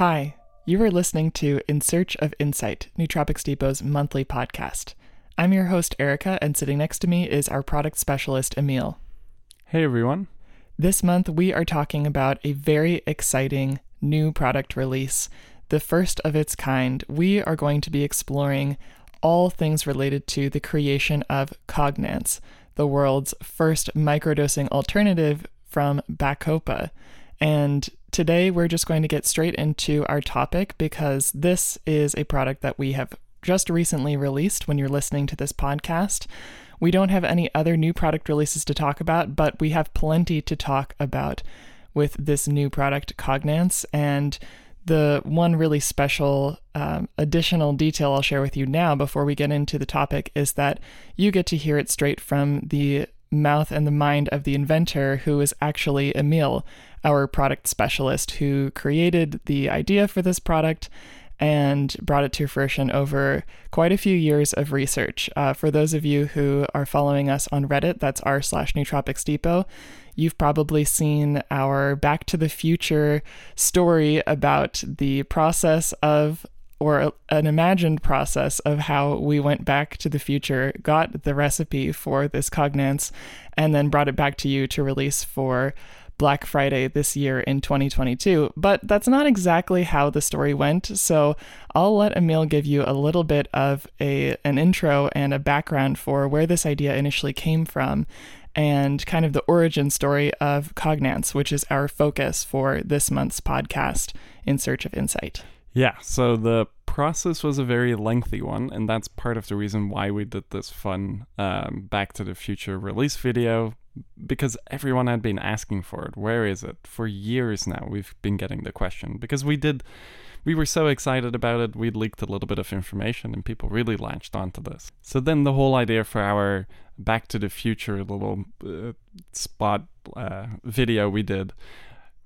Hi, you are listening to In Search of Insight, Nootropics Depot's monthly podcast. I'm your host, Erica, and sitting next to me is our product specialist, Emil. Hey everyone. This month, we are talking about a very exciting new product release, the first of its kind. We are going to be exploring all things related to the creation of Cognance, the world's first microdosing alternative from Bacopa. And today we're just going to get straight into our topic because this is a product that we have just recently released when you're listening to this podcast. We don't have any other new product releases to talk about, but we have plenty to talk about with this new product, Cognance. And the one really special um, additional detail I'll share with you now before we get into the topic is that you get to hear it straight from the mouth and the mind of the inventor, who is actually Emil, our product specialist, who created the idea for this product and brought it to fruition over quite a few years of research. Uh, for those of you who are following us on Reddit, that's r slash Nootropics Depot, you've probably seen our Back to the Future story about the process of or an imagined process of how we went back to the future, got the recipe for this cognance, and then brought it back to you to release for Black Friday this year in 2022. But that's not exactly how the story went, so I'll let Emil give you a little bit of a an intro and a background for where this idea initially came from and kind of the origin story of Cognance, which is our focus for this month's podcast, In Search of Insight. Yeah, so the process was a very lengthy one, and that's part of the reason why we did this fun um, Back to the Future release video because everyone had been asking for it. Where is it? For years now, we've been getting the question because we did. We were so excited about it, we'd leaked a little bit of information and people really latched onto this. So then the whole idea for our Back to the Future little uh, spot uh, video we did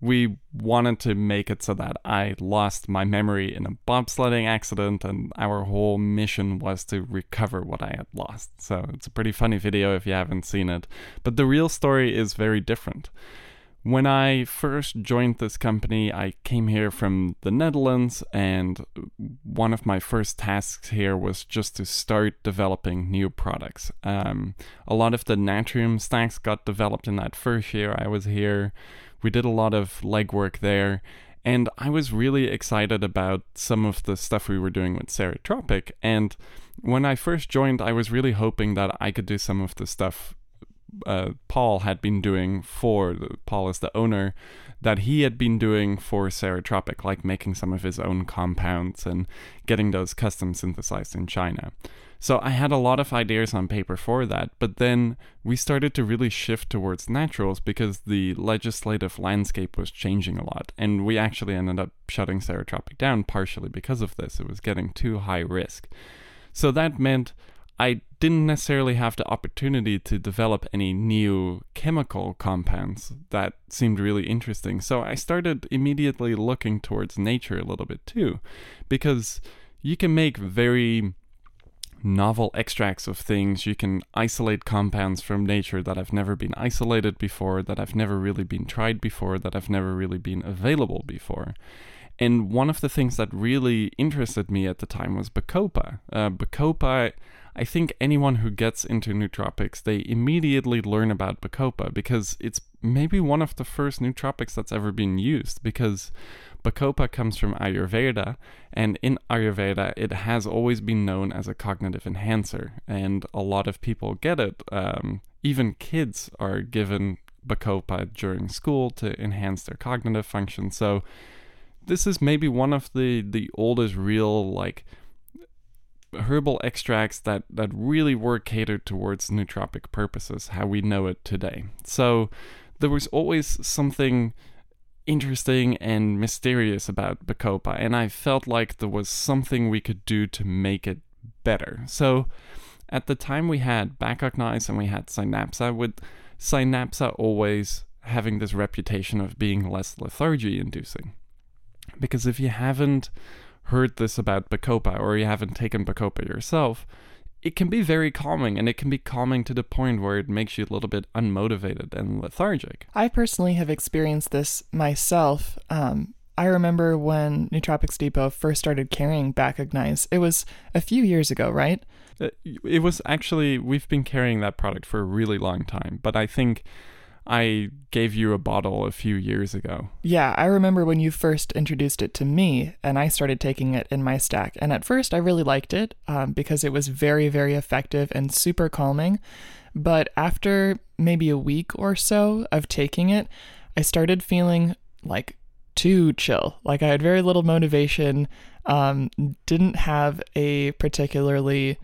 we wanted to make it so that I lost my memory in a bobsledding accident, and our whole mission was to recover what I had lost. So it's a pretty funny video if you haven't seen it. But the real story is very different. When I first joined this company, I came here from the Netherlands, and one of my first tasks here was just to start developing new products. Um, a lot of the Natrium stacks got developed in that first year I was here. We did a lot of legwork there. And I was really excited about some of the stuff we were doing with Ceretropic. And when I first joined, I was really hoping that I could do some of the stuff uh, Paul had been doing for Paul is the owner that he had been doing for Ceretropic, like making some of his own compounds and getting those custom synthesized in China. So I had a lot of ideas on paper for that, but then we started to really shift towards naturals because the legislative landscape was changing a lot. And we actually ended up shutting Ceretropic down partially because of this. It was getting too high risk. So that meant I didn't necessarily have the opportunity to develop any new chemical compounds that seemed really interesting. So I started immediately looking towards nature a little bit too, because you can make very novel extracts of things. You can isolate compounds from nature that have never been isolated before, that have never really been tried before, that have never really been available before. And one of the things that really interested me at the time was Bacopa. Uh, Bacopa, I think anyone who gets into nootropics, they immediately learn about Bacopa because it's maybe one of the first nootropics that's ever been used. Because Bacopa comes from Ayurveda, and in Ayurveda, it has always been known as a cognitive enhancer, and a lot of people get it. Um, even kids are given Bacopa during school to enhance their cognitive function. So, this is maybe one of the the oldest real like herbal extracts that that really were catered towards nootropic purposes, how we know it today. So, there was always something interesting and mysterious about Bacopa, and I felt like there was something we could do to make it better. So at the time we had Bacognize and we had Synapsa, with Synapsa always having this reputation of being less lethargy inducing. Because if you haven't heard this about Bacopa or you haven't taken Bacopa yourself, it can be very calming and it can be calming to the point where it makes you a little bit unmotivated and lethargic. I personally have experienced this myself. Um, I remember when Nootropics Depot first started carrying Bacognize. It was a few years ago, right? Uh, it was actually we've been carrying that product for a really long time, but I think I gave you a bottle a few years ago. Yeah, I remember when you first introduced it to me, and I started taking it in my stack. And at first, I really liked it um, because it was very, very effective and super calming. But after maybe a week or so of taking it, I started feeling like too chill. Like I had very little motivation, um, didn't have a particularly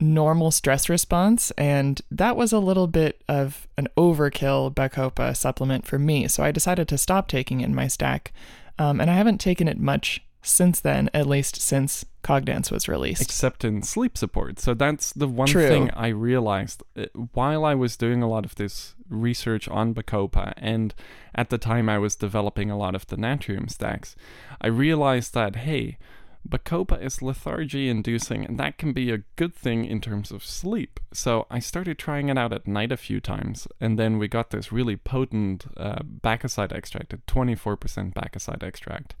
normal stress response, and that was a little bit of an overkill Bacopa supplement for me. So I decided to stop taking it in my stack, um, and I haven't taken it much since then, at least since Cognance was released. Except in sleep support. So that's the one True. thing I realized uh, while I was doing a lot of this research on Bacopa, and at the time I was developing a lot of the Natrium stacks, I realized that, hey, Bacopa is lethargy inducing, and that can be a good thing in terms of sleep. So I started trying it out at night a few times, and then we got this really potent uh, bacoside extract, a 24% bacoside extract.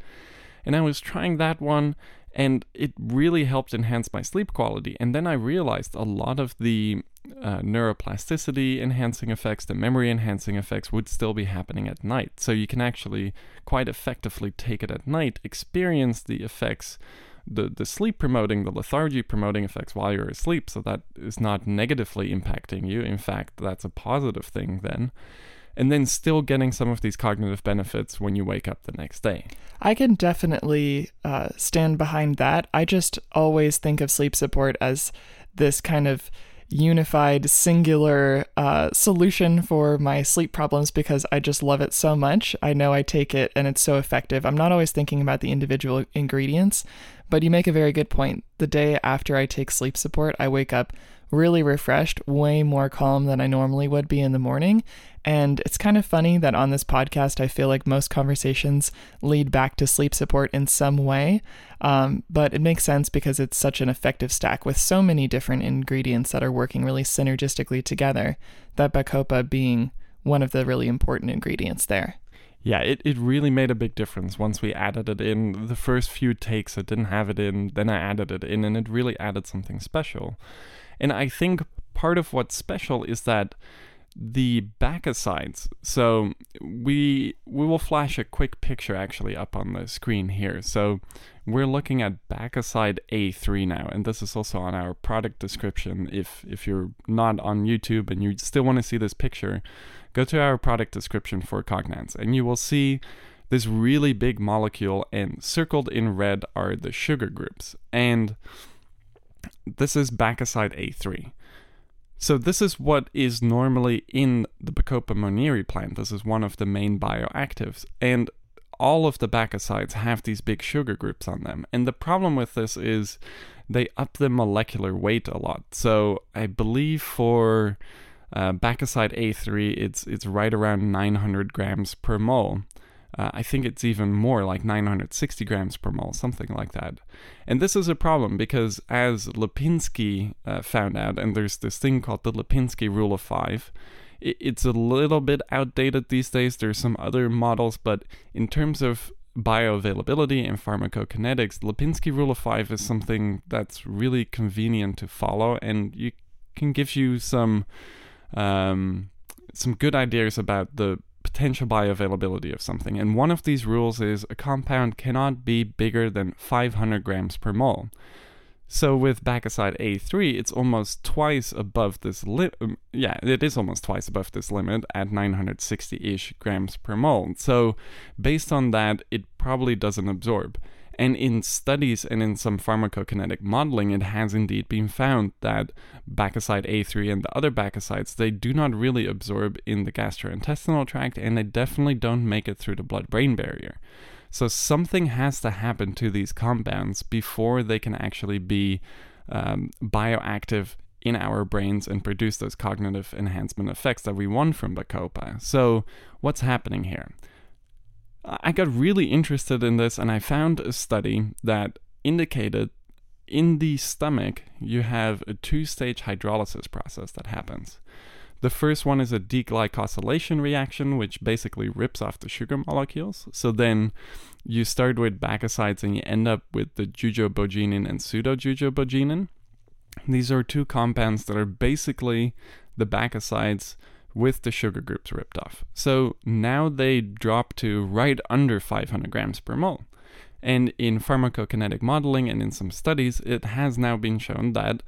And I was trying that one, and it really helped enhance my sleep quality. And then I realized a lot of the uh, neuroplasticity enhancing effects, the memory enhancing effects would still be happening at night. So you can actually quite effectively take it at night, experience the effects, the, the sleep promoting, the lethargy promoting effects while you're asleep. So that is not negatively impacting you. In fact, that's a positive thing then and then still getting some of these cognitive benefits when you wake up the next day. I can definitely uh, stand behind that. I just always think of sleep support as this kind of unified, singular uh, solution for my sleep problems because I just love it so much. I know I take it and it's so effective. I'm not always thinking about the individual ingredients, but you make a very good point. The day after I take sleep support, I wake up really refreshed, way more calm than I normally would be in the morning. And it's kind of funny that on this podcast, I feel like most conversations lead back to sleep support in some way. Um, but it makes sense because it's such an effective stack with so many different ingredients that are working really synergistically together, that Bacopa being one of the really important ingredients there. Yeah, it, it really made a big difference once we added it in. The first few takes, I didn't have it in, then I added it in, and it really added something special. And I think part of what's special is that the bacosides. So we we will flash a quick picture actually up on the screen here. So we're looking at bacoside A3 now, and this is also on our product description. If if you're not on YouTube and you still want to see this picture, go to our product description for Cognance, and you will see this really big molecule, and circled in red are the sugar groups. And this is bacoside A3. So this is what is normally in the Bacopa monnieri plant. This is one of the main bioactives. And all of the bacosides have these big sugar groups on them. And the problem with this is they up the molecular weight a lot. So I believe for uh, bacoside A3, it's it's right around 900 grams per mole. Uh, I think it's even more, like 960 grams per mole, something like that. And this is a problem because, as Lipinski uh, found out, and there's this thing called the Lipinski Rule of Five, it, it's a little bit outdated these days. There's some other models, but in terms of bioavailability and pharmacokinetics, Lipinski Rule of Five is something that's really convenient to follow, and you can give you some um, some good ideas about the potential bioavailability of something, and one of these rules is a compound cannot be bigger than 500 grams per mole. So with bacoside A3, it's almost twice above this limit. Um, yeah, it is almost twice above this limit at 960-ish grams per mole. So based on that, it probably doesn't absorb. And in studies and in some pharmacokinetic modeling, it has indeed been found that bacoside A3 and the other bacosides, they do not really absorb in the gastrointestinal tract and they definitely don't make it through the blood brain barrier. So something has to happen to these compounds before they can actually be um, bioactive in our brains and produce those cognitive enhancement effects that we want from Bacopa. So, what's happening here? I got really interested in this and I found a study that indicated in the stomach you have a two stage hydrolysis process that happens. The first one is a deglycosylation reaction, which basically rips off the sugar molecules. So then you start with bacosides and you end up with the jujubogenin and pseudojujubogenin. These are two compounds that are basically the bacosides with the sugar groups ripped off. So now they drop to right under 500 grams per mole. And in pharmacokinetic modeling and in some studies, it has now been shown that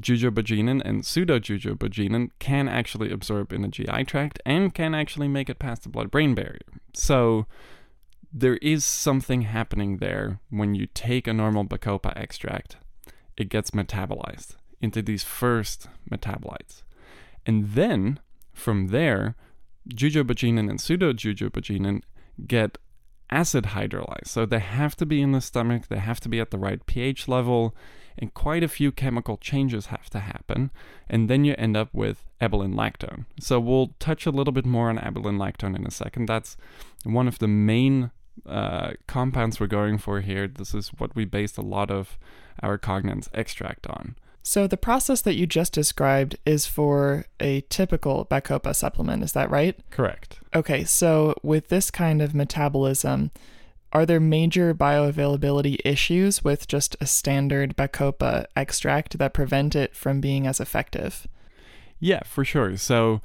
jujubogenin and pseudojujubogenin can actually absorb in the GI tract and can actually make it past the blood brain barrier. So there is something happening there when you take a normal Bacopa extract, it gets metabolized into these first metabolites. And then from there, jujubogenin and pseudojujubogenin get acid hydrolyzed. So they have to be in the stomach, they have to be at the right pH level, and quite a few chemical changes have to happen. And then you end up with ebelin lactone. So we'll touch a little bit more on ebelin lactone in a second. That's one of the main uh, compounds we're going for here. This is what we based a lot of our cognance extract on. So the process that you just described is for a typical Bacopa supplement, is that right? Correct. Okay, so with this kind of metabolism, are there major bioavailability issues with just a standard Bacopa extract that prevent it from being as effective? Yeah, for sure. So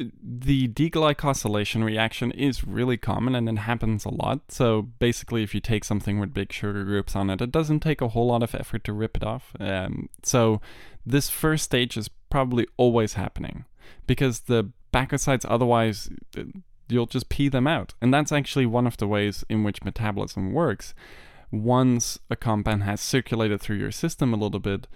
the deglycosylation reaction is really common and it happens a lot. So basically, if you take something with big sugar groups on it, it doesn't take a whole lot of effort to rip it off. Um, so this first stage is probably always happening because the bacosides otherwise uh, you'll just pee them out. And that's actually one of the ways in which metabolism works. Once a compound has circulated through your system a little bit,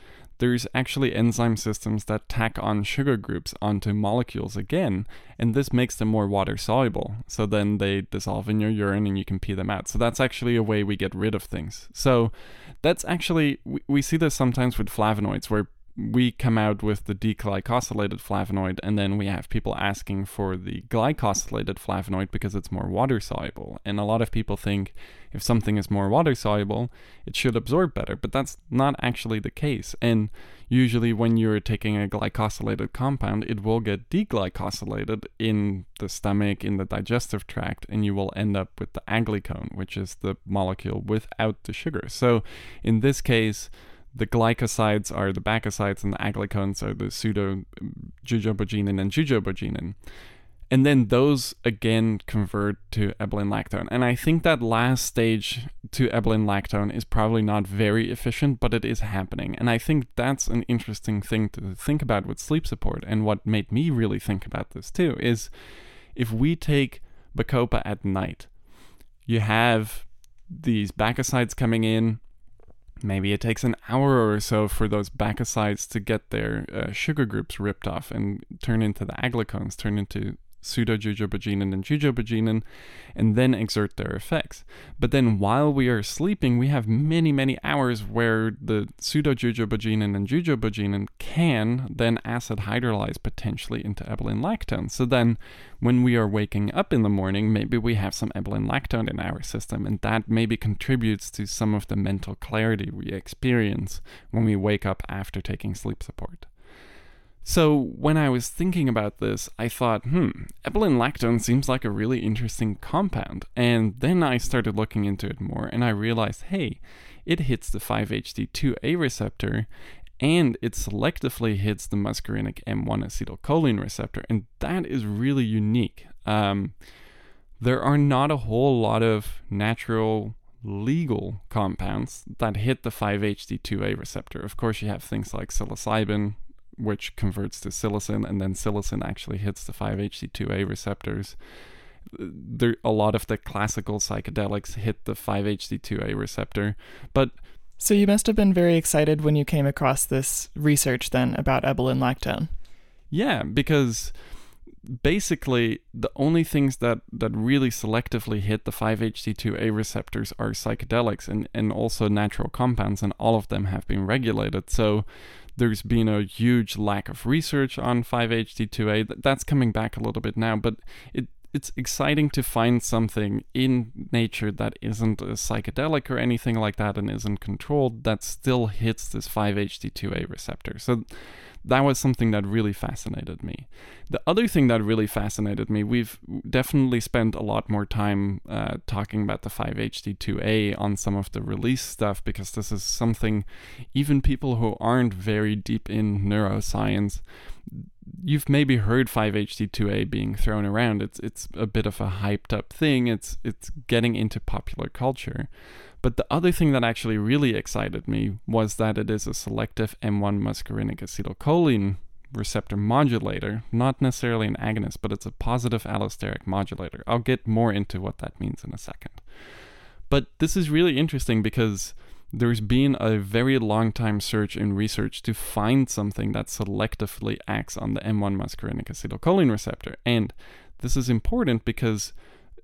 there's actually enzyme systems that tack on sugar groups onto molecules again, and this makes them more water soluble. So then they dissolve in your urine and you can pee them out. So that's actually a way we get rid of things. So that's actually, we, we see this sometimes with flavonoids where we come out with the deglycosylated flavonoid, and then we have people asking for the glycosylated flavonoid because it's more water soluble. And a lot of people think if something is more water soluble, it should absorb better, but that's not actually the case. And usually, when you're taking a glycosylated compound, it will get deglycosylated in the stomach, in the digestive tract, and you will end up with the aglycone, which is the molecule without the sugar. So, in this case, the glycosides are the bacosides and the aglycones are the pseudo um, jujubogenin and jujubogenin. And then those again convert to ebelin lactone. And I think that last stage to ebelin lactone is probably not very efficient, but it is happening. And I think that's an interesting thing to think about with sleep support. And what made me really think about this too is if we take Bacopa at night, you have these bacosides coming in, maybe it takes an hour or so for those bacosides to get their uh, sugar groups ripped off and turn into the aglycones, turn into pseudojujubogenin and jujubogenin, and then exert their effects. But then while we are sleeping, we have many, many hours where the pseudojujubogenin and jujubogenin can then acid hydrolyze potentially into ebelin lactone. So then when we are waking up in the morning, maybe we have some ebelin lactone in our system, and that maybe contributes to some of the mental clarity we experience when we wake up after taking sleep support. So, when I was thinking about this, I thought, hmm, ebelin lactone seems like a really interesting compound. And then I started looking into it more and I realized, hey, it hits the 5-HT2A receptor and it selectively hits the muscarinic M1 acetylcholine receptor. And that is really unique. Um, there are not a whole lot of natural legal compounds that hit the 5-HT2A receptor. Of course, you have things like psilocybin, which converts to psilocin, and then psilocin actually hits the 5-HT2A receptors. There, a lot of the classical psychedelics hit the 5-HT2A receptor, but so you must have been very excited when you came across this research then about ebelin lactone. Yeah, because basically the only things that that really selectively hit the 5-HT2A receptors are psychedelics and and also natural compounds and all of them have been regulated. So there's been a huge lack of research on 5-HT2A. That's coming back a little bit now, but it it's exciting to find something in nature that isn't a psychedelic or anything like that and isn't controlled that still hits this 5-HT2A receptor. So that was something that really fascinated me. The other thing that really fascinated me, we've definitely spent a lot more time uh, talking about the 5-HT2A on some of the release stuff because this is something even people who aren't very deep in neuroscience you've maybe heard 5-HT2A being thrown around. It's it's a bit of a hyped up thing. It's it's getting into popular culture. But the other thing that actually really excited me was that it is a selective M1 muscarinic acetylcholine receptor modulator, not necessarily an agonist, but it's a positive allosteric modulator. I'll get more into what that means in a second. But this is really interesting because there's been a very long time search in research to find something that selectively acts on the M1 muscarinic acetylcholine receptor. And this is important because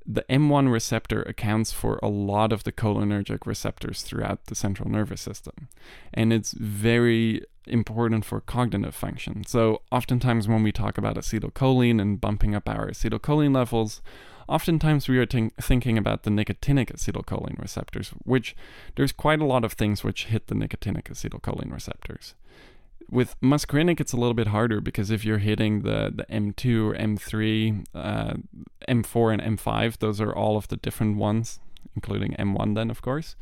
the M1 receptor accounts for a lot of the cholinergic receptors throughout the central nervous system. And it's very important for cognitive function. So, oftentimes, when we talk about acetylcholine and bumping up our acetylcholine levels, oftentimes we are t- thinking about the nicotinic acetylcholine receptors, which there's quite a lot of things which hit the nicotinic acetylcholine receptors. With muscarinic, it's a little bit harder because if you're hitting the, the M2 or M3, uh, M4, and M5, those are all of the different ones, including M1, then, of course.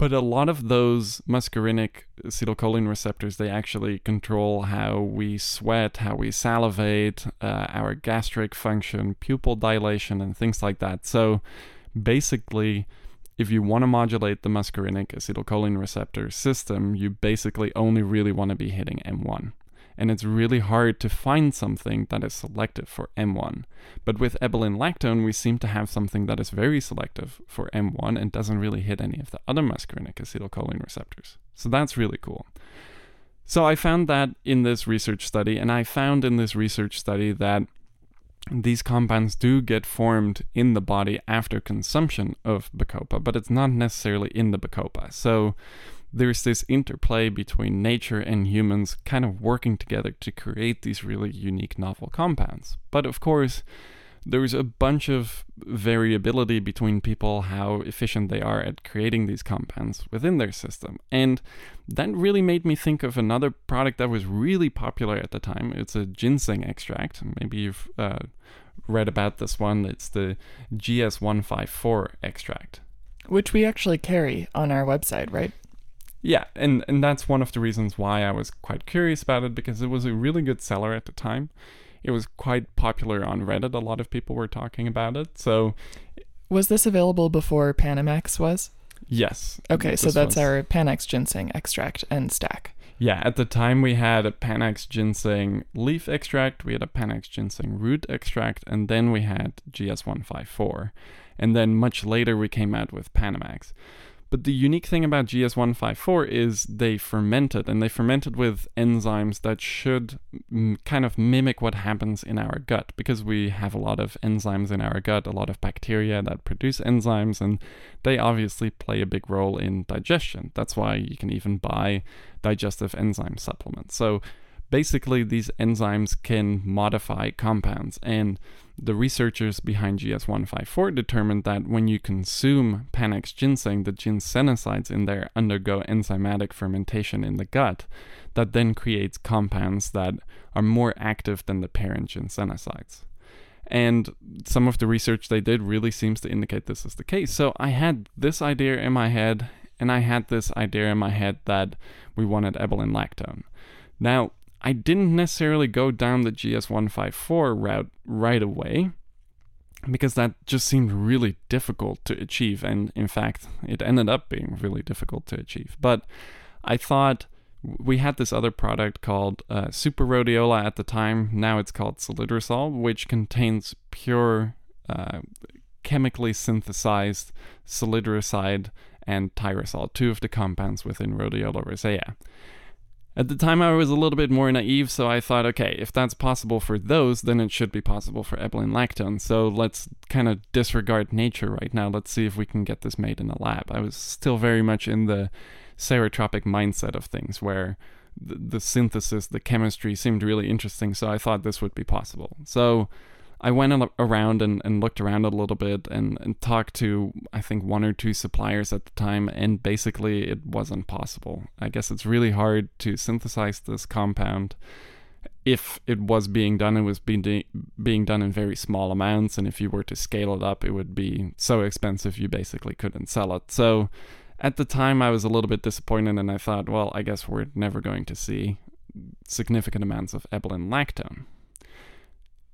But a lot of those muscarinic acetylcholine receptors, they actually control how we sweat, how we salivate, uh, our gastric function, pupil dilation, and things like that. So basically, if you want to modulate the muscarinic acetylcholine receptor system, you basically only really want to be hitting M1 and it's really hard to find something that is selective for M1. But with lactone, we seem to have something that is very selective for M1 and doesn't really hit any of the other muscarinic acetylcholine receptors. So that's really cool. So I found that in this research study, and I found in this research study that these compounds do get formed in the body after consumption of Bacopa, but it's not necessarily in the Bacopa. So there's this interplay between nature and humans kind of working together to create these really unique novel compounds. But of course, there's a bunch of variability between people how efficient they are at creating these compounds within their system. And that really made me think of another product that was really popular at the time. It's a ginseng extract. Maybe you've uh, read about this one. It's the GS154 extract. Which we actually carry on our website, right? Yeah, and, and that's one of the reasons why I was quite curious about it because it was a really good seller at the time. It was quite popular on Reddit. A lot of people were talking about it. So, was this available before Panamax was? Yes. Okay, so that's was. our Panax ginseng extract and stack. Yeah, at the time we had a Panax ginseng leaf extract, we had a Panax ginseng root extract, and then we had GS154. And then much later we came out with Panamax. But the unique thing about GS154 is they fermented, and they fermented with enzymes that should m- kind of mimic what happens in our gut, because we have a lot of enzymes in our gut, a lot of bacteria that produce enzymes, and they obviously play a big role in digestion. That's why you can even buy digestive enzyme supplements. So basically, these enzymes can modify compounds, and the researchers behind GS154 determined that when you consume Panax ginseng, the ginsenosides in there undergo enzymatic fermentation in the gut that then creates compounds that are more active than the parent ginsenosides. And some of the research they did really seems to indicate this is the case. So I had this idea in my head, and I had this idea in my head that we wanted Ebelin lactone. Now, I didn't necessarily go down the GS154 route right away because that just seemed really difficult to achieve. And in fact, it ended up being really difficult to achieve. But I thought we had this other product called uh, Super Rhodiola at the time. Now it's called Salidrosol, which contains pure uh, chemically synthesized salidroside and tyrosol, two of the compounds within Rhodiola rosea. At the time, I was a little bit more naive, so I thought, okay, if that's possible for those, then it should be possible for Ebelin lactone. So let's kind of disregard nature right now. Let's see if we can get this made in a lab. I was still very much in the Ceretropic mindset of things, where the, the synthesis, the chemistry seemed really interesting, so I thought this would be possible. So I went around and, and looked around a little bit and, and talked to, I think, one or two suppliers at the time, and basically it wasn't possible. I guess it's really hard to synthesize this compound. If it was being done, it was being, being done in very small amounts, and if you were to scale it up, it would be so expensive you basically couldn't sell it. So at the time, I was a little bit disappointed, and I thought, well, I guess we're never going to see significant amounts of ebelin lactone.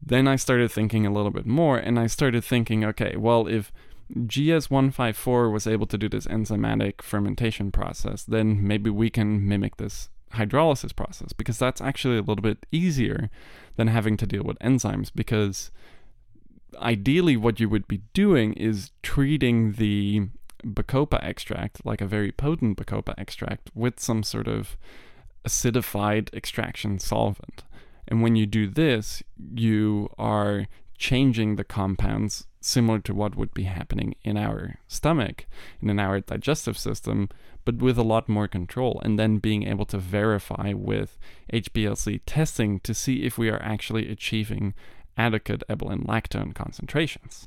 Then I started thinking a little bit more, and I started thinking, okay, well, if GS154 was able to do this enzymatic fermentation process, then maybe we can mimic this hydrolysis process because that's actually a little bit easier than having to deal with enzymes because ideally what you would be doing is treating the bacopa extract like a very potent bacopa extract with some sort of acidified extraction solvent and when you do this, you are changing the compounds similar to what would be happening in our stomach, in our digestive system, but with a lot more control, and then being able to verify with HPLC testing to see if we are actually achieving adequate ebelin lactone concentrations.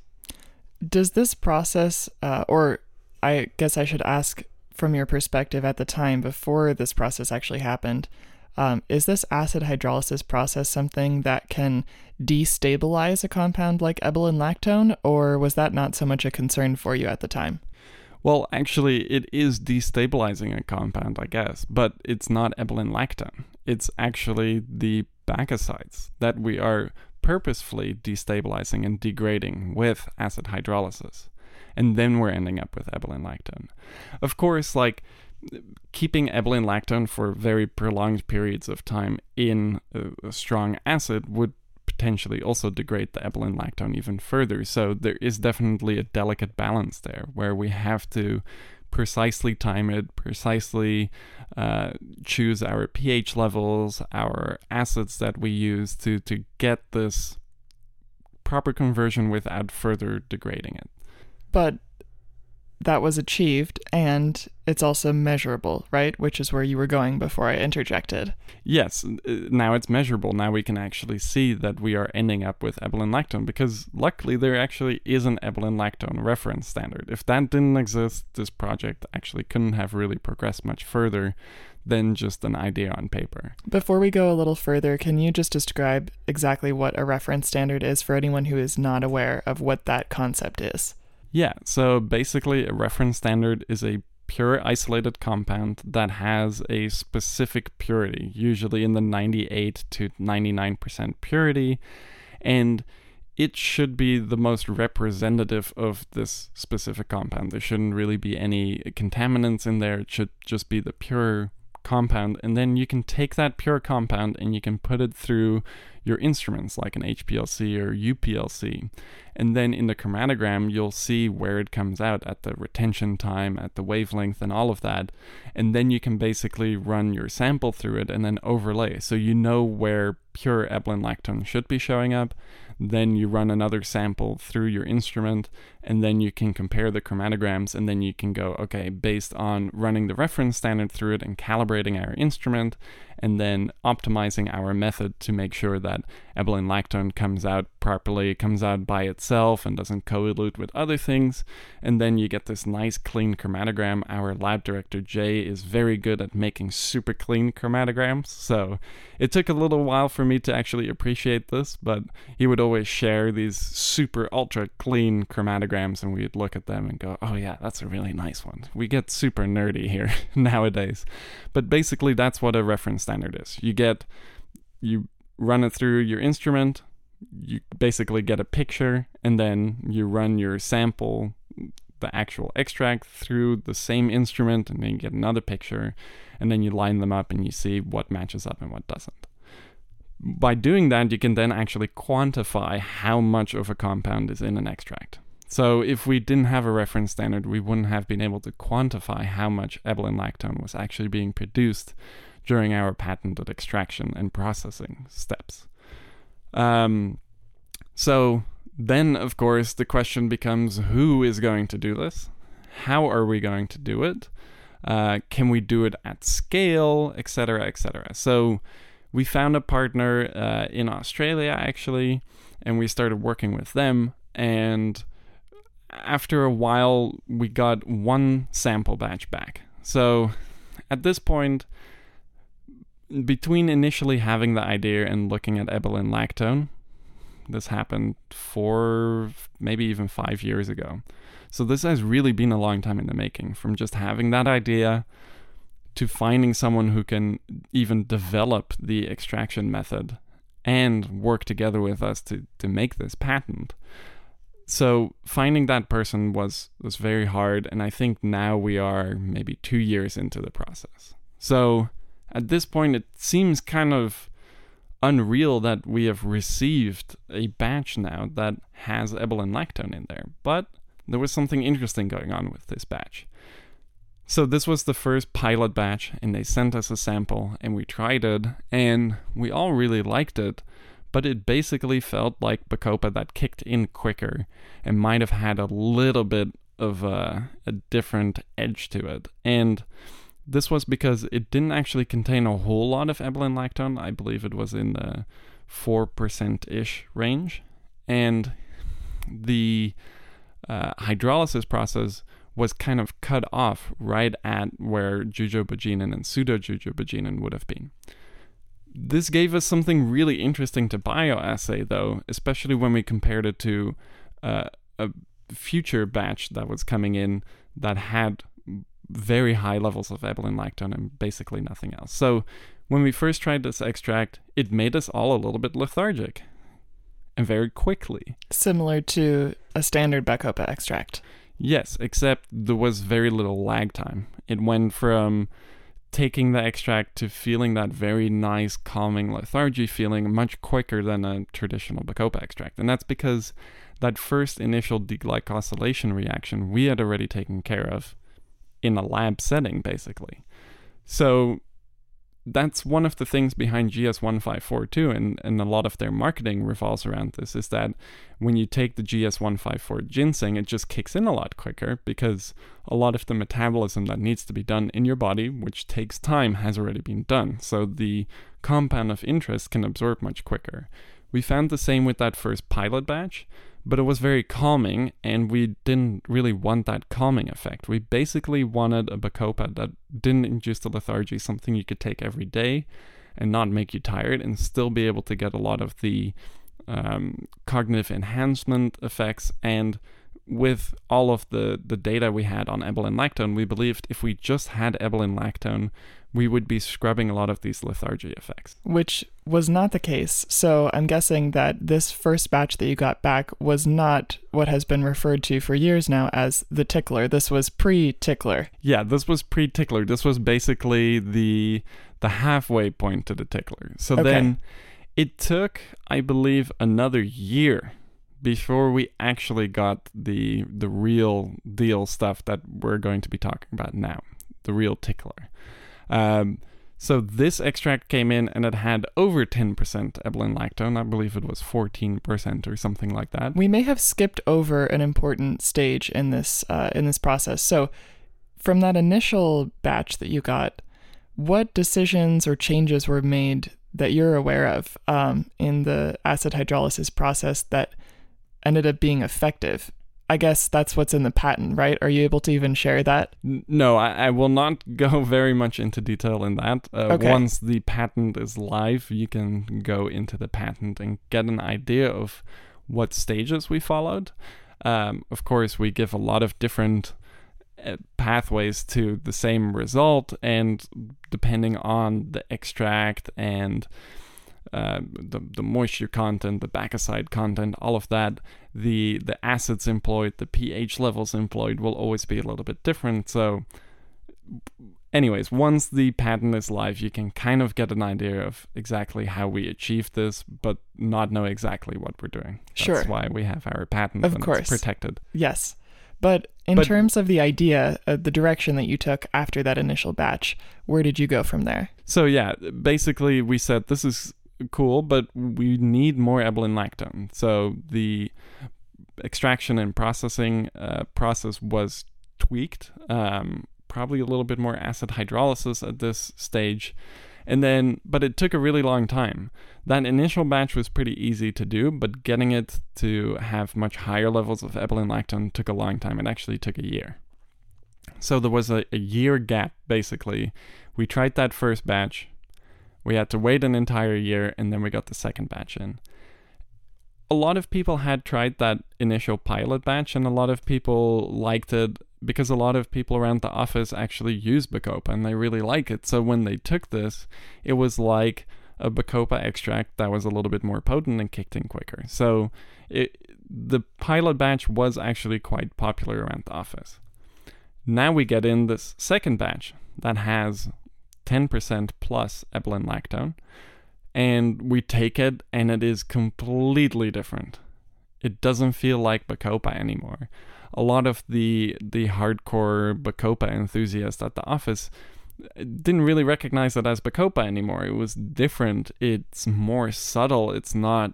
Does this process, uh, or I guess I should ask from your perspective at the time before this process actually happened, um, is this acid hydrolysis process something that can destabilize a compound like ebelin lactone, or was that not so much a concern for you at the time? Well, actually, it is destabilizing a compound, I guess, but it's not ebelin lactone. It's actually the bacosides that we are purposefully destabilizing and degrading with acid hydrolysis. And then we're ending up with ebelin lactone. Of course, like keeping ebelin lactone for very prolonged periods of time in a, a strong acid would potentially also degrade the ebelin lactone even further. So there is definitely a delicate balance there where we have to precisely time it, precisely uh, choose our pH levels, our acids that we use to, to get this proper conversion without further degrading it. But that was achieved and it's also measurable, right? Which is where you were going before I interjected. Yes, uh, now it's measurable. Now we can actually see that we are ending up with ebelin lactone because luckily there actually is an ebelin lactone reference standard. If that didn't exist, this project actually couldn't have really progressed much further than just an idea on paper. Before we go a little further, can you just describe exactly what a reference standard is for anyone who is not aware of what that concept is? Yeah, so basically, a reference standard is a pure isolated compound that has a specific purity, usually in the 98 to 99% purity, and it should be the most representative of this specific compound. There shouldn't really be any contaminants in there, it should just be the pure compound, and then you can take that pure compound and you can put it through your instruments like an HPLC or UPLC. And then in the chromatogram, you'll see where it comes out at the retention time, at the wavelength, and all of that. And then you can basically run your sample through it and then overlay. So you know where pure ebelin lactone should be showing up. Then you run another sample through your instrument, and then you can compare the chromatograms, and then you can go, okay, based on running the reference standard through it and calibrating our instrument, and then optimizing our method to make sure that ebelin lactone comes out properly, comes out by itself and doesn't co-elute with other things. And then you get this nice clean chromatogram. Our lab director Jay is very good at making super clean chromatograms. So it took a little while for me to actually appreciate this, but he would always share these super ultra clean chromatograms and we'd look at them and go, oh yeah, that's a really nice one. We get super nerdy here nowadays. But basically that's what a reference standard is. You get you run it through your instrument, you basically get a picture, and then you run your sample, the actual extract, through the same instrument, and then you get another picture, and then you line them up and you see what matches up and what doesn't. By doing that, you can then actually quantify how much of a compound is in an extract. So if we didn't have a reference standard, we wouldn't have been able to quantify how much ebelin lactone was actually being produced during our patented extraction and processing steps. Um, so then, of course, the question becomes who is going to do this? How are we going to do it? Uh, can we do it at scale, etc., etc.? So we found a partner uh, in Australia actually and we started working with them. And after a while, we got one sample batch back. So at this point, between initially having the idea and looking at ebelin lactone, this happened four, maybe even five years ago. So this has really been a long time in the making from just having that idea to finding someone who can even develop the extraction method and work together with us to, to make this patent. So finding that person was was very hard and I think now we are maybe 2 years into the process. So at this point it seems kind of unreal that we have received a batch now that has ebelin lactone in there. But there was something interesting going on with this batch. So this was the first pilot batch and they sent us a sample and we tried it and we all really liked it, but it basically felt like Bacopa that kicked in quicker and might have had a little bit of a, a different edge to it. And this was because it didn't actually contain a whole lot of ebelin lactone. I believe it was in the 4% ish range. And the uh, hydrolysis process was kind of cut off right at where jujubogenin and pseudojujubogenin would have been. This gave us something really interesting to bioassay, though, especially when we compared it to uh, a future batch that was coming in that had very high levels of ebelin lactone and basically nothing else. So when we first tried this extract, it made us all a little bit lethargic and very quickly. Similar to a standard Bacopa extract. Yes, except there was very little lag time. It went from taking the extract to feeling that very nice, calming lethargy feeling much quicker than a traditional Bacopa extract. And that's because that first initial deglycosylation reaction we had already taken care of in a lab setting, basically. So that's one of the things behind GS1542 and, and a lot of their marketing revolves around this is that when you take the GS154 ginseng, it just kicks in a lot quicker because a lot of the metabolism that needs to be done in your body, which takes time, has already been done. So the compound of interest can absorb much quicker. We found the same with that first pilot batch but it was very calming and we didn't really want that calming effect. We basically wanted a Bacopa that didn't induce the lethargy, something you could take every day and not make you tired and still be able to get a lot of the um, cognitive enhancement effects and with all of the, the data we had on ebelin lactone, we believed if we just had ebelin lactone, we would be scrubbing a lot of these lethargy effects. Which was not the case. So I'm guessing that this first batch that you got back was not what has been referred to for years now as the tickler. This was pre tickler. Yeah, this was pre tickler. This was basically the the halfway point to the tickler. So okay. then it took, I believe, another year before we actually got the the real deal stuff that we're going to be talking about now, the real tickler. Um, so this extract came in and it had over 10% ebelin lactone. I believe it was 14% or something like that. We may have skipped over an important stage in this uh, in this process. So from that initial batch that you got, what decisions or changes were made that you're aware of um, in the acid hydrolysis process that ended up being effective I guess that's what's in the patent, right? Are you able to even share that? No, I, I will not go very much into detail in that. Uh, okay. Once the patent is live, you can go into the patent and get an idea of what stages we followed. Um, of course, we give a lot of different uh, pathways to the same result, and depending on the extract and uh, the, the moisture content, the bacoside content, all of that, the the acids employed, the pH levels employed will always be a little bit different. So, anyways, once the patent is live, you can kind of get an idea of exactly how we achieved this, but not know exactly what we're doing. That's sure. why we have our patent of course. protected. Yes. But in but, terms of the idea, uh, the direction that you took after that initial batch, where did you go from there? So yeah, basically we said this is cool, but we need more ebelin lactone. So the extraction and processing uh, process was tweaked, um, probably a little bit more acid hydrolysis at this stage. And then, but it took a really long time. That initial batch was pretty easy to do, but getting it to have much higher levels of ebelin lactone took a long time. It actually took a year. So there was a, a year gap, basically. We tried that first batch. We had to wait an entire year, and then we got the second batch in a lot of people had tried that initial pilot batch and a lot of people liked it because a lot of people around the office actually use Bacopa and they really like it. So when they took this, it was like a Bacopa extract that was a little bit more potent and kicked in quicker. So it, the pilot batch was actually quite popular around the office. Now we get in this second batch that has 10% plus ebelin lactone and we take it and it is completely different. It doesn't feel like Bacopa anymore. A lot of the the hardcore Bacopa enthusiasts at the office uh, didn't really recognize it as Bacopa anymore. It was different. It's more subtle. It's not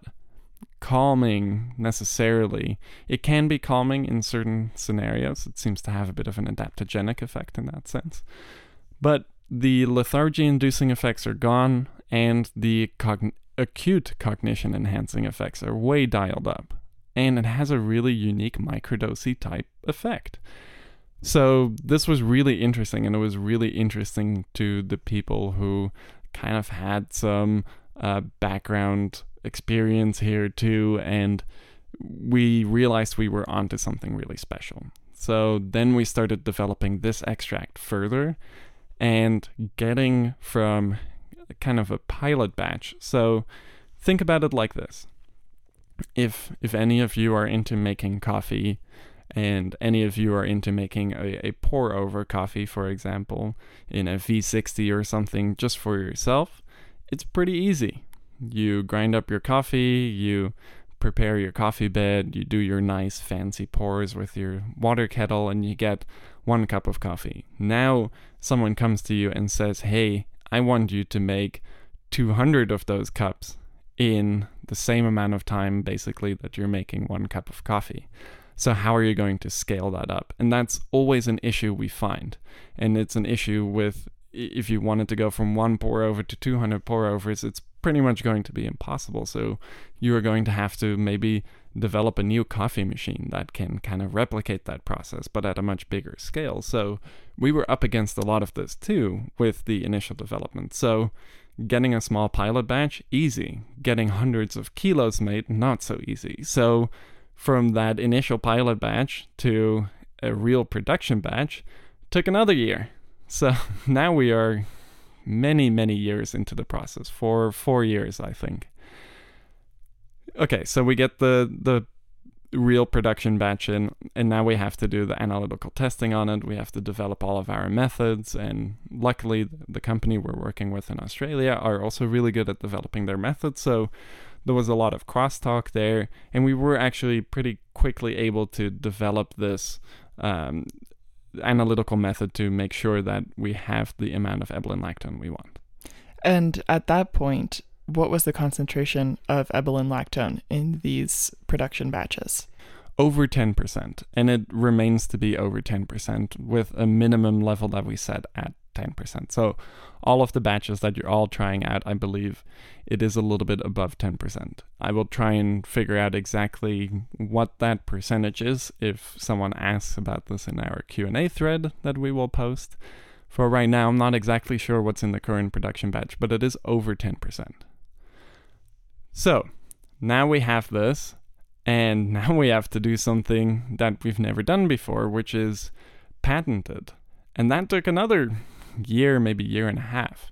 calming necessarily. It can be calming in certain scenarios. It seems to have a bit of an adaptogenic effect in that sense. But the lethargy inducing effects are gone and the cogn- acute cognition enhancing effects are way dialed up. And it has a really unique microdosy type effect. So this was really interesting, and it was really interesting to the people who kind of had some uh, background experience here too, and we realized we were onto something really special. So then we started developing this extract further and getting from kind of a pilot batch. So think about it like this. If if any of you are into making coffee and any of you are into making a, a pour over coffee, for example, in a V60 or something just for yourself, it's pretty easy. You grind up your coffee, you prepare your coffee bed, you do your nice fancy pours with your water kettle, and you get one cup of coffee. Now, someone comes to you and says, Hey, I want you to make 200 of those cups in the same amount of time, basically, that you're making one cup of coffee. So, how are you going to scale that up? And that's always an issue we find. And it's an issue with if you wanted to go from one pour over to 200 pour overs, it's pretty much going to be impossible. So, you are going to have to maybe develop a new coffee machine that can kind of replicate that process, but at a much bigger scale. So we were up against a lot of this too with the initial development. So getting a small pilot batch, easy. Getting hundreds of kilos made, not so easy. So from that initial pilot batch to a real production batch took another year. So now we are many, many years into the process, for four years, I think okay, so we get the the real production batch in, and now we have to do the analytical testing on it. We have to develop all of our methods, and luckily, the company we're working with in Australia are also really good at developing their methods. So there was a lot of crosstalk there, and we were actually pretty quickly able to develop this um, analytical method to make sure that we have the amount of ebelin lactone we want. And at that point, what was the concentration of ebelin lactone in these production batches? Over 10%, and it remains to be over 10% with a minimum level that we set at 10%. So, all of the batches that you're all trying out, I believe it is a little bit above 10%. I will try and figure out exactly what that percentage is if someone asks about this in our Q&A thread that we will post. For right now, I'm not exactly sure what's in the current production batch, but it is over 10%. So now we have this, and now we have to do something that we've never done before, which is patented. And that took another year, maybe year and a half.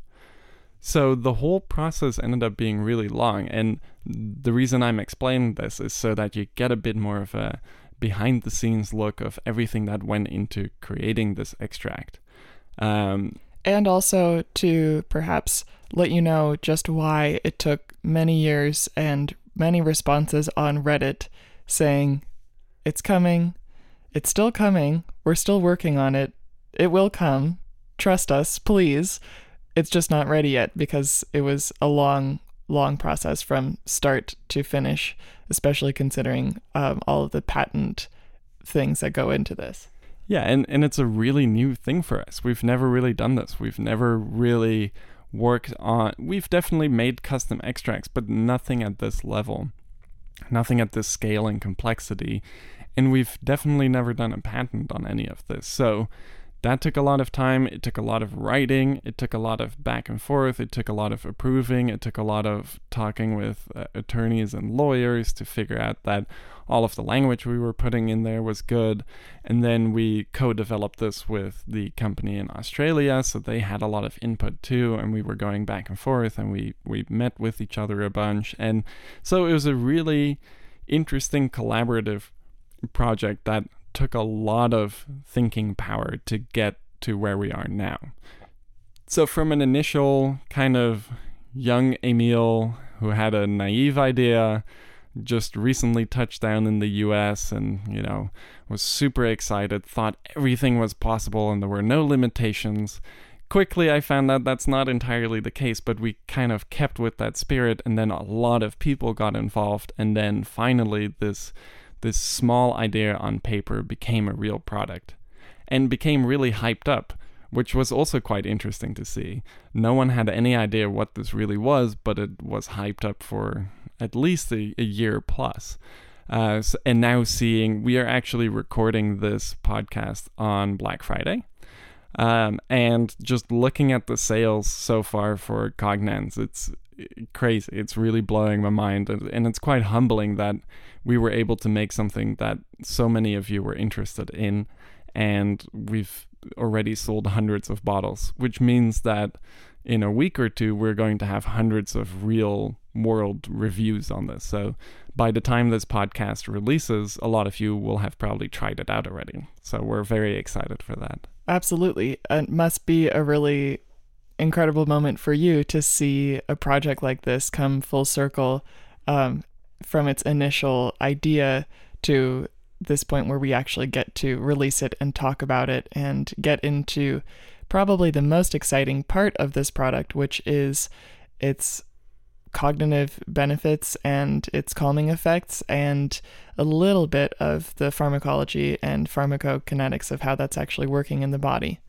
So the whole process ended up being really long. And the reason I'm explaining this is so that you get a bit more of a behind the scenes look of everything that went into creating this extract. Um, and also to perhaps let you know just why it took many years and many responses on Reddit saying, It's coming. It's still coming. We're still working on it. It will come. Trust us, please. It's just not ready yet because it was a long, long process from start to finish, especially considering um, all of the patent things that go into this. Yeah, and, and it's a really new thing for us. We've never really done this. We've never really worked on, we've definitely made custom extracts, but nothing at this level, nothing at this scale and complexity. And we've definitely never done a patent on any of this. So that took a lot of time. It took a lot of writing. It took a lot of back and forth. It took a lot of approving. It took a lot of talking with uh, attorneys and lawyers to figure out that all of the language we were putting in there was good. And then we co developed this with the company in Australia. So they had a lot of input too. And we were going back and forth and we, we met with each other a bunch. And so it was a really interesting collaborative project that took a lot of thinking power to get to where we are now. So, from an initial kind of young Emil who had a naive idea, just recently touched down in the US and, you know, was super excited, thought everything was possible and there were no limitations. Quickly, I found out that's not entirely the case, but we kind of kept with that spirit, and then a lot of people got involved, and then finally, this this small idea on paper became a real product and became really hyped up, which was also quite interesting to see. No one had any idea what this really was, but it was hyped up for at least a, a year plus. Uh, so, and now seeing we are actually recording this podcast on Black Friday. Um, and just looking at the sales so far for Cognance, it's crazy. It's really blowing my mind, and it's quite humbling that we were able to make something that so many of you were interested in, and we've already sold hundreds of bottles, which means that in a week or two we're going to have hundreds of real world reviews on this. So by the time this podcast releases, a lot of you will have probably tried it out already. So we're very excited for that. Absolutely. It must be a really incredible moment for you to see a project like this come full circle um, from its initial idea to this point where we actually get to release it and talk about it and get into probably the most exciting part of this product, which is its cognitive benefits and its calming effects, and a little bit of the pharmacology and pharmacokinetics of how that's actually working in the body.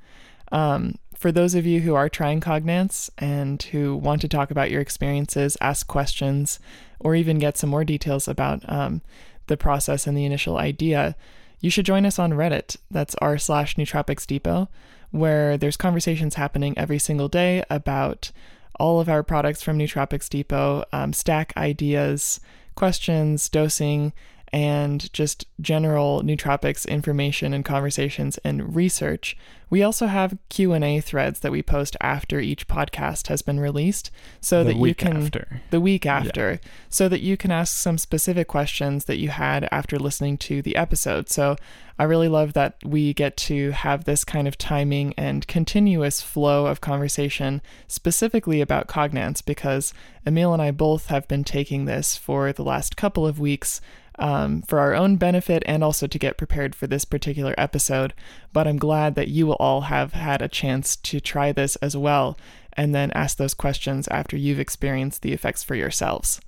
Um, for those of you who are trying Cognance and who want to talk about your experiences, ask questions, or even get some more details about um, the process and the initial idea, you should join us on Reddit. That's r slash Nootropics Depot, where there's conversations happening every single day about all of our products from Nootropics Depot, um, stack ideas, questions, dosing, and just general nootropics information and conversations and research. We also have Q&A threads that we post after each podcast has been released so the that you can after. the week after yeah. so that you can ask some specific questions that you had after listening to the episode. So I really love that we get to have this kind of timing and continuous flow of conversation specifically about Cognance because Emil and I both have been taking this for the last couple of weeks um, for our own benefit and also to get prepared for this particular episode. But I'm glad that you will all have had a chance to try this as well and then ask those questions after you've experienced the effects for yourselves.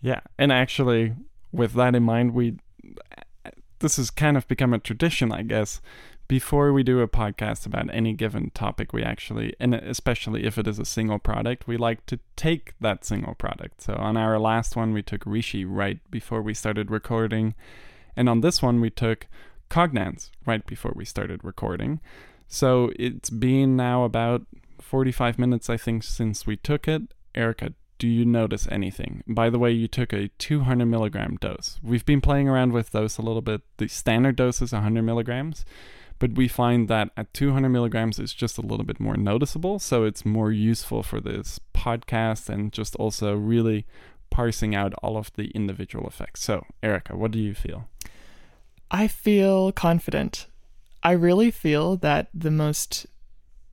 Yeah, and actually, with that in mind, we this has kind of become a tradition, I guess, before we do a podcast about any given topic, we actually, and especially if it is a single product, we like to take that single product. So on our last one, we took Reishi right before we started recording. And on this one, we took Cognance right before we started recording. So it's been now about 45 minutes, I think, since we took it. Erica, do you notice anything? By the way, you took a 200 milligram dose. We've been playing around with those a little bit. The standard dose is 100 milligrams but we find that at 200 milligrams it's just a little bit more noticeable. So it's more useful for this podcast and just also really parsing out all of the individual effects. So erica what do you feel? I feel confident. I really feel that the most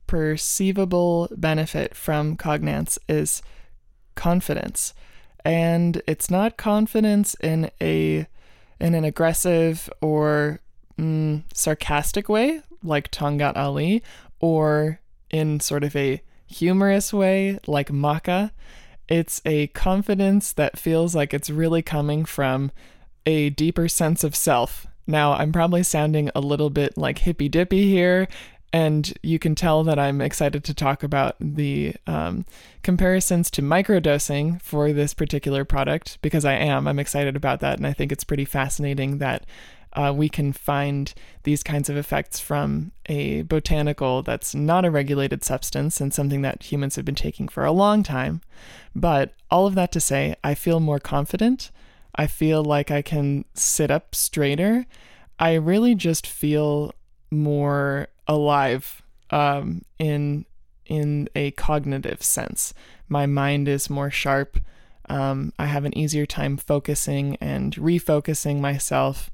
perceivable benefit from cognance is confidence. And it's not confidence in a in an aggressive or mm, sarcastic way, like Tongkat Ali, or in sort of a humorous way, like Maca. It's a confidence that feels like it's really coming from a deeper sense of self. Now, I'm probably sounding a little bit like hippy dippy here, And you can tell that I'm excited to talk about the um, comparisons to microdosing for this particular product because I am. I'm excited about that. And I think it's pretty fascinating that uh, we can find these kinds of effects from a botanical that's not a regulated substance and something that humans have been taking for a long time. But all of that to say, I feel more confident. I feel like I can sit up straighter. I really just feel more alive um, in in a cognitive sense. My mind is more sharp. Um, I have an easier time focusing and refocusing myself.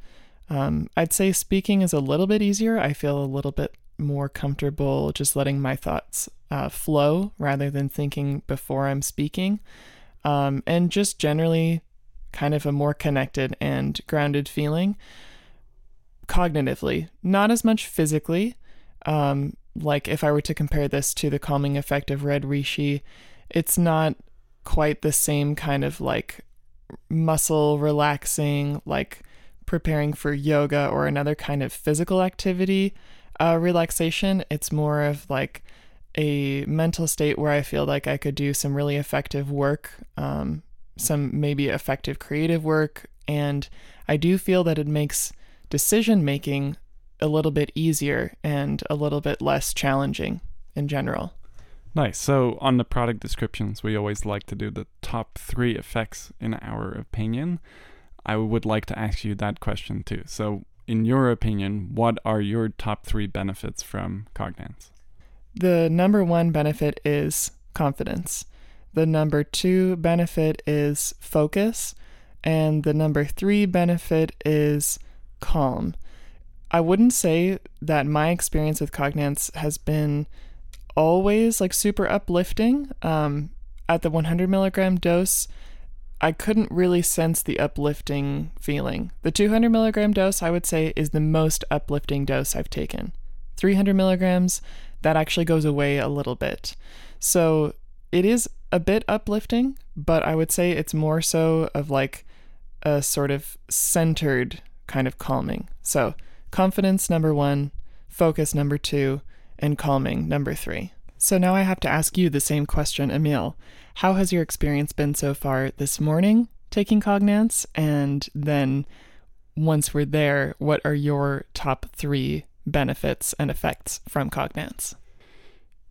Um, I'd say speaking is a little bit easier. I feel a little bit more comfortable just letting my thoughts uh, flow rather than thinking before I'm speaking. Um, and just generally kind of a more connected and grounded feeling cognitively, not as much physically. Um, like if I were to compare this to the calming effect of red reishi, it's not quite the same kind of like muscle relaxing, like preparing for yoga or another kind of physical activity uh, relaxation. It's more of like a mental state where I feel like I could do some really effective work, um, some maybe effective creative work. And I do feel that it makes decision making a little bit easier and a little bit less challenging in general. Nice. So, on the product descriptions, we always like to do the top three effects in our opinion. I would like to ask you that question too. So, in your opinion, what are your top three benefits from Cognance? The number one benefit is confidence. The number two benefit is focus. And the number three benefit is calm. I wouldn't say that my experience with Cognance has been always like super uplifting. Um, at the 100 milligram dose, I couldn't really sense the uplifting feeling. The 200 milligram dose, I would say, is the most uplifting dose I've taken. 300 milligrams, that actually goes away a little bit. So it is a bit uplifting, but I would say it's more so of like a sort of centered kind of calming. So, confidence number one, focus number two, and calming number three. So, now I have to ask you the same question, Emil. How has your experience been so far this morning taking Cognance? And then, once we're there, what are your top three benefits and effects from Cognance?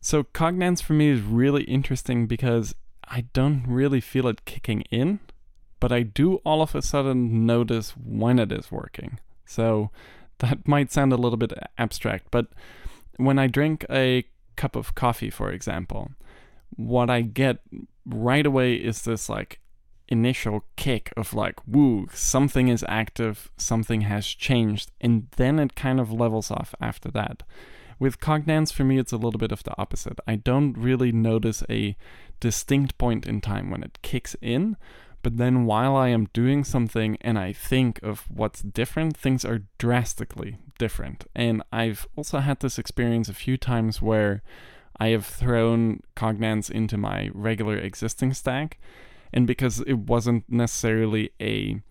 So, Cognance for me is really interesting because I don't really feel it kicking in but I do all of a sudden notice when it is working. So that might sound a little bit abstract, but when I drink a cup of coffee, for example, what I get right away is this like initial kick of like, woo, something is active, something has changed, and then it kind of levels off after that. With Cognance, for me, it's a little bit of the opposite. I don't really notice a distinct point in time when it kicks in, but then while I am doing something and I think of what's different, things are drastically different. And I've also had this experience a few times where I have thrown Cognance into my regular existing stack. And because it wasn't necessarily a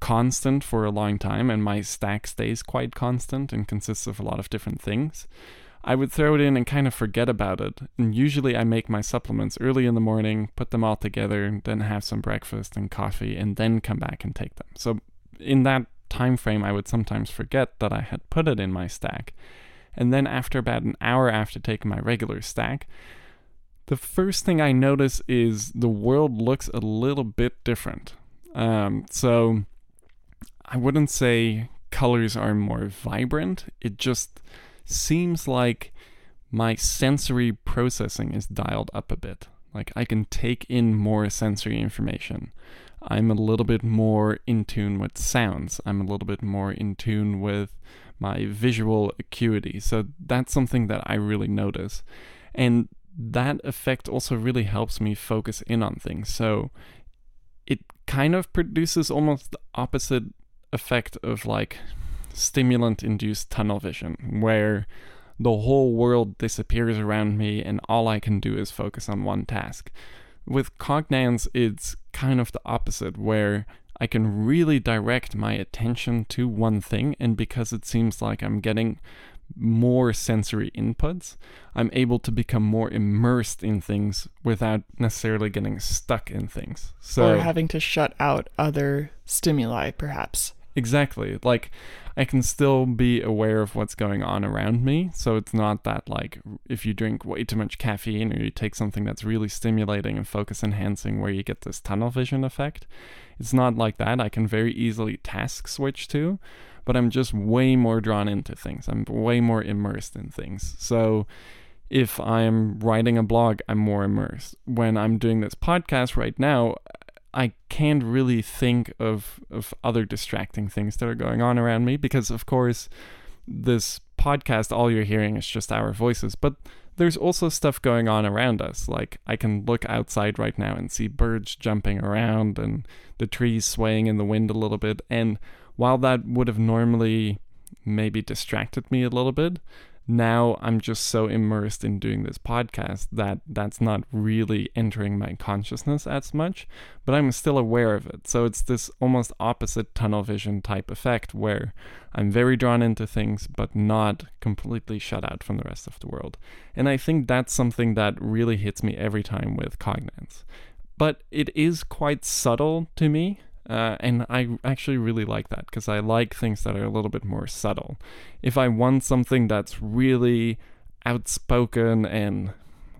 constant for a long time, and my stack stays quite constant and consists of a lot of different things, I would throw it in and kind of forget about it. And usually I make my supplements early in the morning, put them all together, then have some breakfast and coffee, and then come back and take them. So in that time frame, I would sometimes forget that I had put it in my stack. And then after about an hour after taking my regular stack, the first thing I notice is the world looks a little bit different. Um, so I wouldn't say colors are more vibrant. It just seems like my sensory processing is dialed up a bit. Like I can take in more sensory information. I'm a little bit more in tune with sounds. I'm a little bit more in tune with my visual acuity. So that's something that I really notice. And that effect also really helps me focus in on things. So it kind of produces almost the opposite effect of like stimulant induced tunnel vision, where the whole world disappears around me and all I can do is focus on one task. With Cognance, it's kind of the opposite, where I can really direct my attention to one thing, and because it seems like I'm getting more sensory inputs, I'm able to become more immersed in things without necessarily getting stuck in things. So or having to shut out other stimuli, perhaps. Exactly. Like I can still be aware of what's going on around me. So it's not that like if you drink way too much caffeine or you take something that's really stimulating and focus enhancing where you get this tunnel vision effect. It's not like that. I can very easily task switch to, but I'm just way more drawn into things. I'm way more immersed in things. So if I'm writing a blog, I'm more immersed. When I'm doing this podcast right now, I can't really think of of other distracting things that are going on around me because of course this podcast all you're hearing is just our voices but there's also stuff going on around us. Like I can look outside right now and see birds jumping around and the trees swaying in the wind a little bit and while that would have normally maybe distracted me a little bit now I'm just so immersed in doing this podcast that that's not really entering my consciousness as much, but I'm still aware of it. So it's this almost opposite tunnel vision type effect where I'm very drawn into things, but not completely shut out from the rest of the world. And I think that's something that really hits me every time with Cognance. But it is quite subtle to me. Uh, and I actually really like that because I like things that are a little bit more subtle. If I want something that's really outspoken and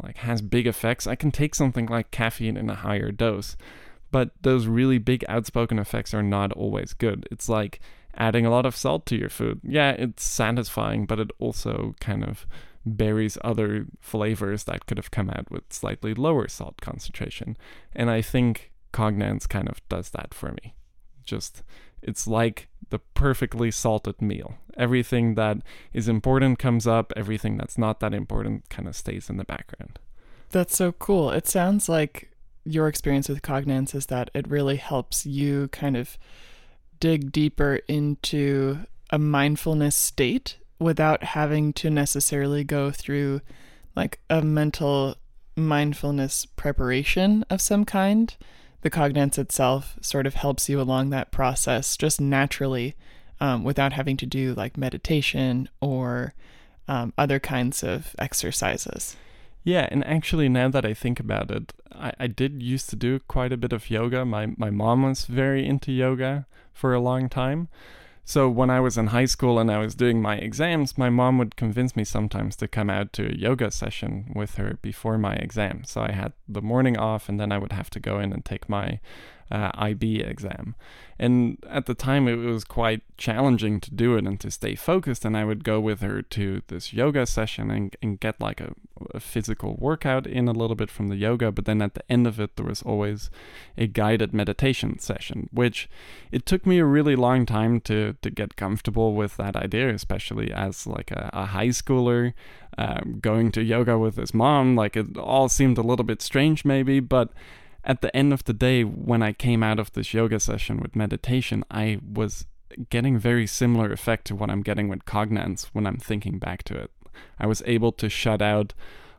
like has big effects, I can take something like caffeine in a higher dose. But those really big outspoken effects are not always good. It's like adding a lot of salt to your food. Yeah, it's satisfying, but it also kind of buries other flavors that could have come out with slightly lower salt concentration. And I think Cognance kind of does that for me. Just, it's like the perfectly salted meal. Everything that is important comes up, everything that's not that important kind of stays in the background. That's so cool. It sounds like your experience with Cognance is that it really helps you kind of dig deeper into a mindfulness state without having to necessarily go through like a mental mindfulness preparation of some kind the cognance itself sort of helps you along that process just naturally um, without having to do like meditation or um, other kinds of exercises. Yeah, and actually, now that I think about it, I, I did used to do quite a bit of yoga. My my mom was very into yoga for a long time. So when I was in high school and I was doing my exams, my mom would convince me sometimes to come out to a yoga session with her before my exam. So I had the morning off and then I would have to go in and take my uh, IB exam. And at the time, it was quite challenging to do it and to stay focused. And I would go with her to this yoga session and, and get like a, a physical workout in a little bit from the yoga. But then at the end of it, there was always a guided meditation session, which it took me a really long time to, to get comfortable with that idea, especially as like a, a high schooler. Um, going to yoga with his mom, like it all seemed a little bit strange, maybe, but at the end of the day, when I came out of this yoga session with meditation, I was getting very similar effect to what I'm getting with Cognance when I'm thinking back to it. I was able to shut out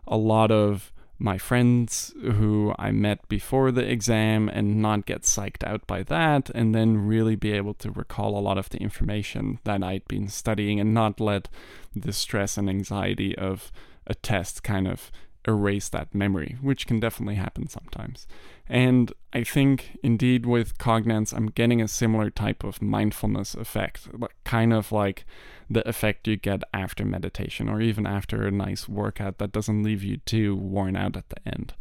a lot of my friends who I met before the exam and not get psyched out by that, and then really be able to recall a lot of the information that I'd been studying and not let the stress and anxiety of a test kind of erase that memory, which can definitely happen sometimes. And I think indeed with Cognance, I'm getting a similar type of mindfulness effect, kind of like the effect you get after meditation or even after a nice workout that doesn't leave you too worn out at the end.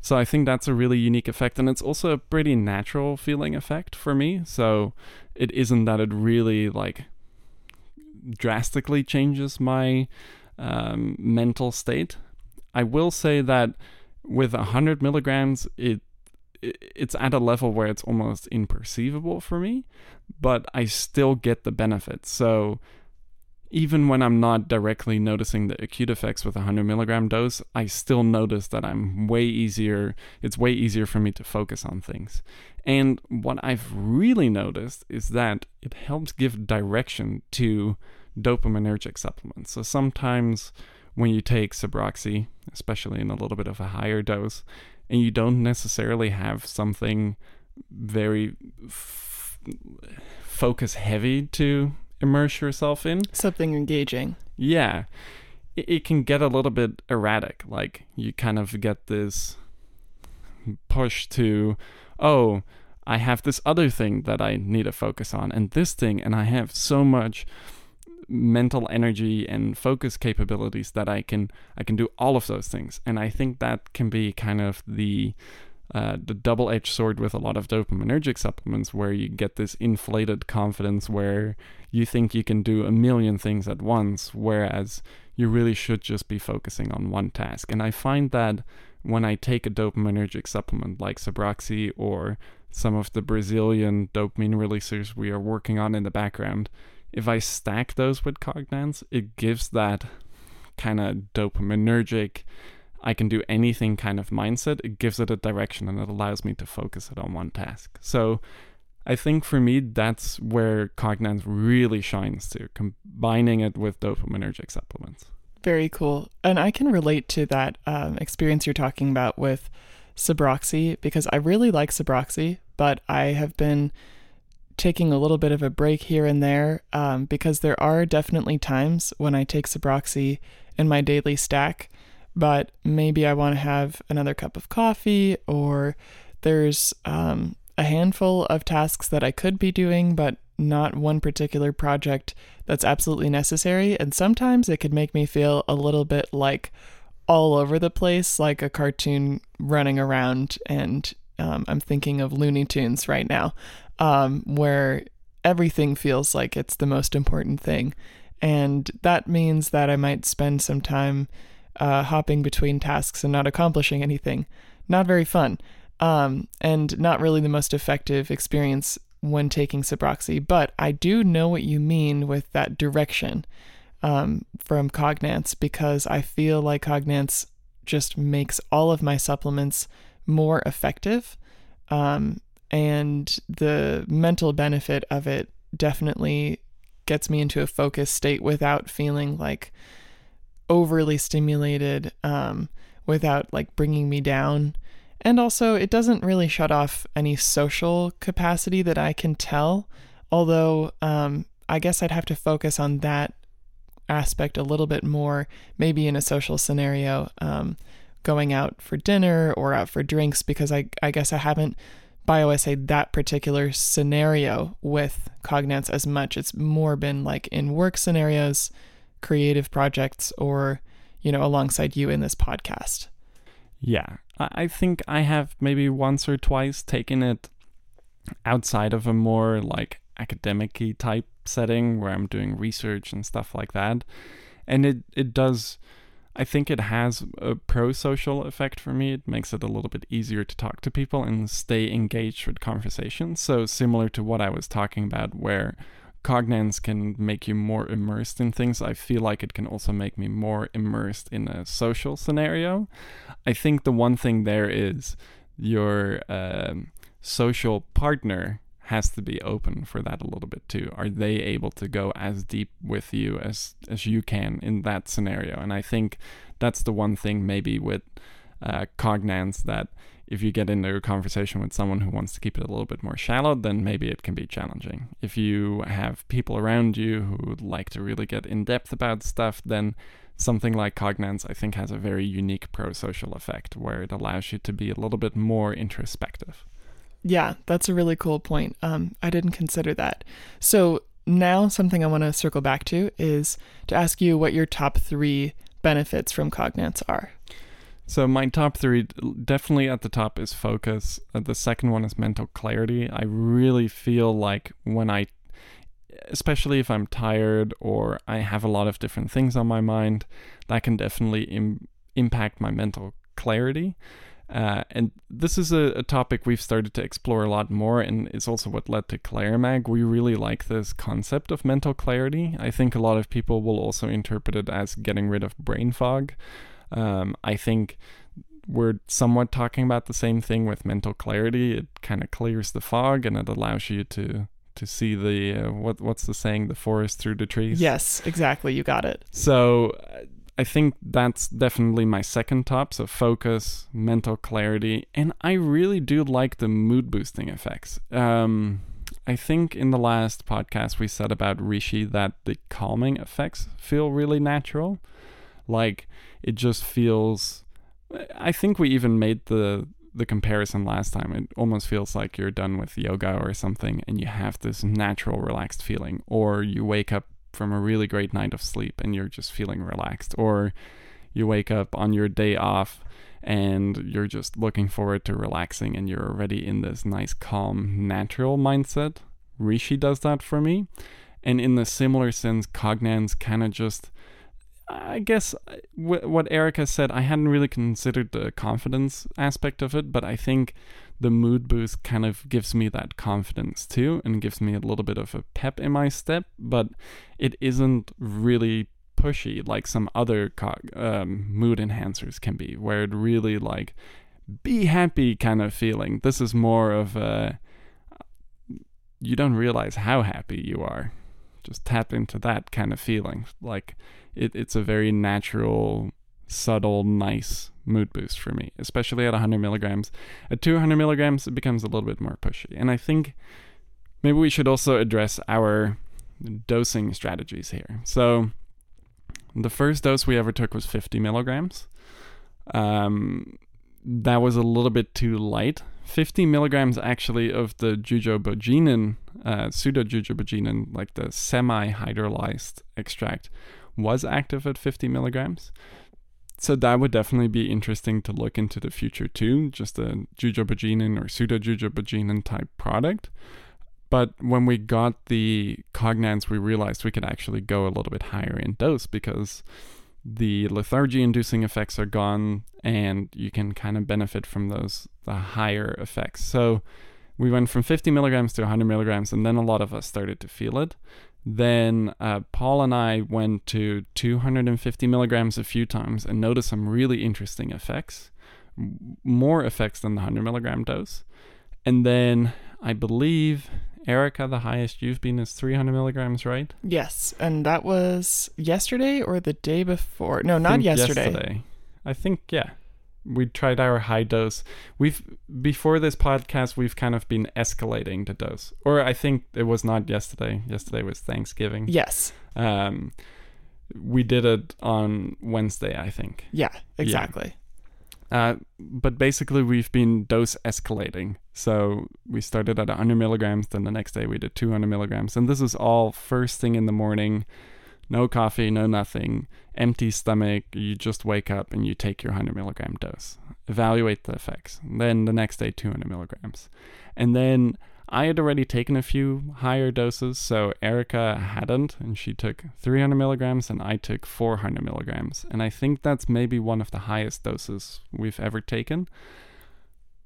So I think that's a really unique effect, and it's also a pretty natural feeling effect for me. So it isn't that it really like drastically changes my um, mental state. I will say that with 100 milligrams, it it's at a level where it's almost imperceivable for me, but I still get the benefits. So even when I'm not directly noticing the acute effects with a 100 milligram dose, I still notice that I'm way easier. It's way easier for me to focus on things. And what I've really noticed is that it helps give direction to dopaminergic supplements. So sometimes when you take Sabroxy, especially in a little bit of a higher dose, and you don't necessarily have something very f- focus heavy to immerse yourself in. Something engaging. Yeah. It, it can get a little bit erratic. Like you kind of get this push to, oh, I have this other thing that I need to focus on, and this thing, and I have so much mental energy and focus capabilities that I can I can do all of those things. And I think that can be kind of the uh, the double-edged sword with a lot of dopaminergic supplements, where you get this inflated confidence where you think you can do a million things at once, whereas you really should just be focusing on one task. And I find that when I take a dopaminergic supplement like Sabroxy or some of the Brazilian dopamine releasers we are working on in the background, if I stack those with Cognance, it gives that kind of dopaminergic, I can do anything kind of mindset. It gives it a direction and it allows me to focus it on one task. So I think for me, that's where Cognance really shines to, combining it with dopaminergic supplements. Very cool. And I can relate to that um, experience you're talking about with Sabroxy because I really like Sabroxy, but I have been taking a little bit of a break here and there um, because there are definitely times when I take Sabroxy in my daily stack, but maybe I want to have another cup of coffee or there's um, a handful of tasks that I could be doing, but not one particular project that's absolutely necessary. And sometimes it could make me feel a little bit like all over the place, like a cartoon running around. And um, I'm thinking of Looney Tunes right now um, where everything feels like it's the most important thing. And that means that I might spend some time uh, hopping between tasks and not accomplishing anything. Not very fun. Um, and not really the most effective experience when taking Sabroxy. But I do know what you mean with that direction um, from Cognance because I feel like Cognance just makes all of my supplements more effective. Um, and the mental benefit of it definitely gets me into a focused state without feeling like overly stimulated um, without like bringing me down. And also it doesn't really shut off any social capacity that i can tell although um, i guess i'd have to focus on that aspect a little bit more maybe in a social scenario um, going out for dinner or out for drinks because I, I guess i haven't bioassay that particular scenario with Cognance as much. It's more been like in work scenarios, creative projects, or, you know, alongside you in this podcast. Yeah. I think I have maybe once or twice taken it outside of a more like academic type setting where I'm doing research and stuff like that. And it, it does I think it has a pro social effect for me. It makes it a little bit easier to talk to people and stay engaged with conversations. So, similar to what I was talking about, where Cognance can make you more immersed in things, I feel like it can also make me more immersed in a social scenario. I think the one thing there is your um, social partner has to be open for that a little bit too. Are they able to go as deep with you as as you can in that scenario? And I think that's the one thing maybe with uh, Cognance that if you get into a conversation with someone who wants to keep it a little bit more shallow, then maybe it can be challenging. If you have people around you who would like to really get in depth about stuff, then something like Cognance I think has a very unique pro social effect where it allows you to be a little bit more introspective. Yeah, that's a really cool point. Um, I didn't consider that. So now something I want to circle back to is to ask you what your top three benefits from Cognance are. So my top three, definitely at the top is focus. Uh, the second one is mental clarity. I really feel like when I, especially if I'm tired or I have a lot of different things on my mind, that can definitely Im- impact my mental clarity. Uh, and this is a, a, topic we've started to explore a lot more, and it's also what led to Claremag. We really like this concept of mental clarity. I think a lot of people will also interpret it as getting rid of brain fog. Um, I think we're somewhat talking about the same thing with mental clarity. It kind of clears the fog, and it allows you to to see the uh, what what's the saying the forest through the trees. Yes, exactly. You got it. So. I think that's definitely my second top. So focus, mental clarity, and I really do like the mood boosting effects. Um, I think in the last podcast we said about Reishi that the calming effects feel really natural. Like it just feels I think we even made the the comparison last time. It almost feels like you're done with yoga or something and you have this natural relaxed feeling or you wake up from a really great night of sleep and you're just feeling relaxed or you wake up on your day off and you're just looking forward to relaxing and you're already in this nice calm natural mindset. Reishi does that for me. And in the similar sense cognance kind of just I guess what Erica said, I hadn't really considered the confidence aspect of it, but I think the mood boost kind of gives me that confidence too and gives me a little bit of a pep in my step, but it isn't really pushy like some other co- um, mood enhancers can be, where it really like be happy kind of feeling. This is more of a you don't realize how happy you are. Just tap into that kind of feeling. Like it, it's a very natural, subtle, nice mood boost for me, especially at 100 milligrams. At 200 milligrams, it becomes a little bit more pushy. And I think maybe we should also address our dosing strategies here. So, the first dose we ever took was 50 milligrams. Um, that was a little bit too light. 50 milligrams actually of the jujubogenin, uh, pseudo jujubogenin, like the semi hydrolyzed extract, was active at 50 milligrams. So that would definitely be interesting to look into the future too, just a jujubogenin or pseudo type product. But when we got the cognance, we realized we could actually go a little bit higher in dose because the lethargy inducing effects are gone and you can kind of benefit from those the higher effects. So we went from 50 milligrams to 100 milligrams, and then a lot of us started to feel it. Then uh, Paul and I went to 250 milligrams a few times and noticed some really interesting effects, more effects than the 100 milligram dose. And then I believe Erica, the highest you've been is 300 milligrams, right? Yes, and that was yesterday or the day before. No, not yesterday. yesterday. I think yeah. We tried our high dose. We've before this podcast, we've kind of been escalating the dose. Or I think it was not yesterday. Yesterday was Thanksgiving. Yes. Um, we did it on Wednesday, I think. Yeah, exactly. Uh, but basically, we've been dose escalating. So we started at 100 milligrams, then the next day we did 200 milligrams. And this is all first thing in the morning. No coffee, no nothing, empty stomach. You just wake up and you take your 100 milligram dose. Evaluate the effects. Then the next day, 200 milligrams. And then I had already taken a few higher doses, so Erica hadn't, and she took 300 milligrams, and I took 400 milligrams. And I think that's maybe one of the highest doses we've ever taken.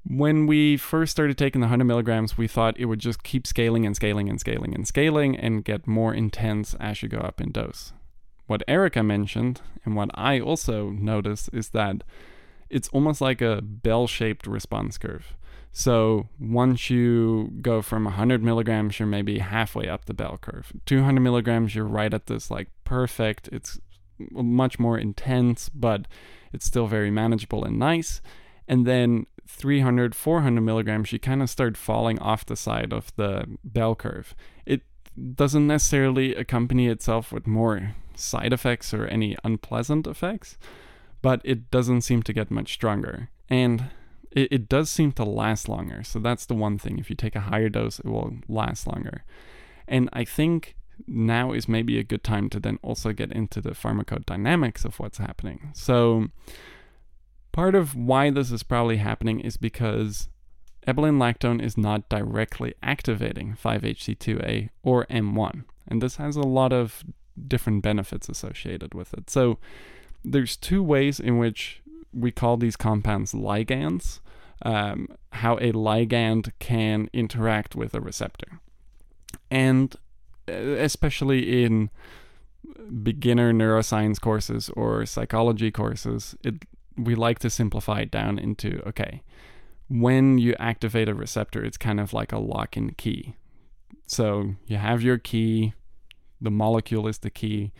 When we first started taking the 100 milligrams, we thought it would just keep scaling and scaling and scaling and scaling and get more intense as you go up in dose. What Erica mentioned, and what I also notice is that it's almost like a bell shaped response curve. So once you go from 100 milligrams, you're maybe halfway up the bell curve. 200 milligrams, you're right at this like perfect. It's much more intense, but it's still very manageable and nice. And then 300, 400 milligrams, you kind of start falling off the side of the bell curve. It doesn't necessarily accompany itself with more side effects or any unpleasant effects, but it doesn't seem to get much stronger. And it, it does seem to last longer. So that's the one thing. If you take a higher dose, it will last longer. And I think now is maybe a good time to then also get into the pharmacodynamics of what's happening. So, part of why this is probably happening is because ebelin lactone is not directly activating 5-HT2A or M1. And this has a lot of different benefits associated with it. So, there's two ways in which we call these compounds ligands, um, how a ligand can interact with a receptor. And especially in beginner neuroscience courses or psychology courses, it we like to simplify it down into okay, when you activate a receptor, it's kind of like a lock and key. So you have your key, the molecule is the key,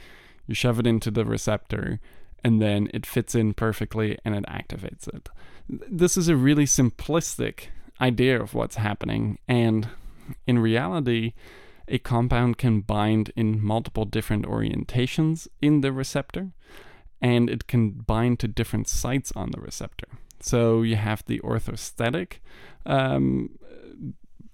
you shove it into the receptor, and then it fits in perfectly and it activates it. This is a really simplistic idea of what's happening, and In reality, a compound can bind in multiple different orientations in the receptor, and it can bind to different sites on the receptor. So you have the orthosteric um,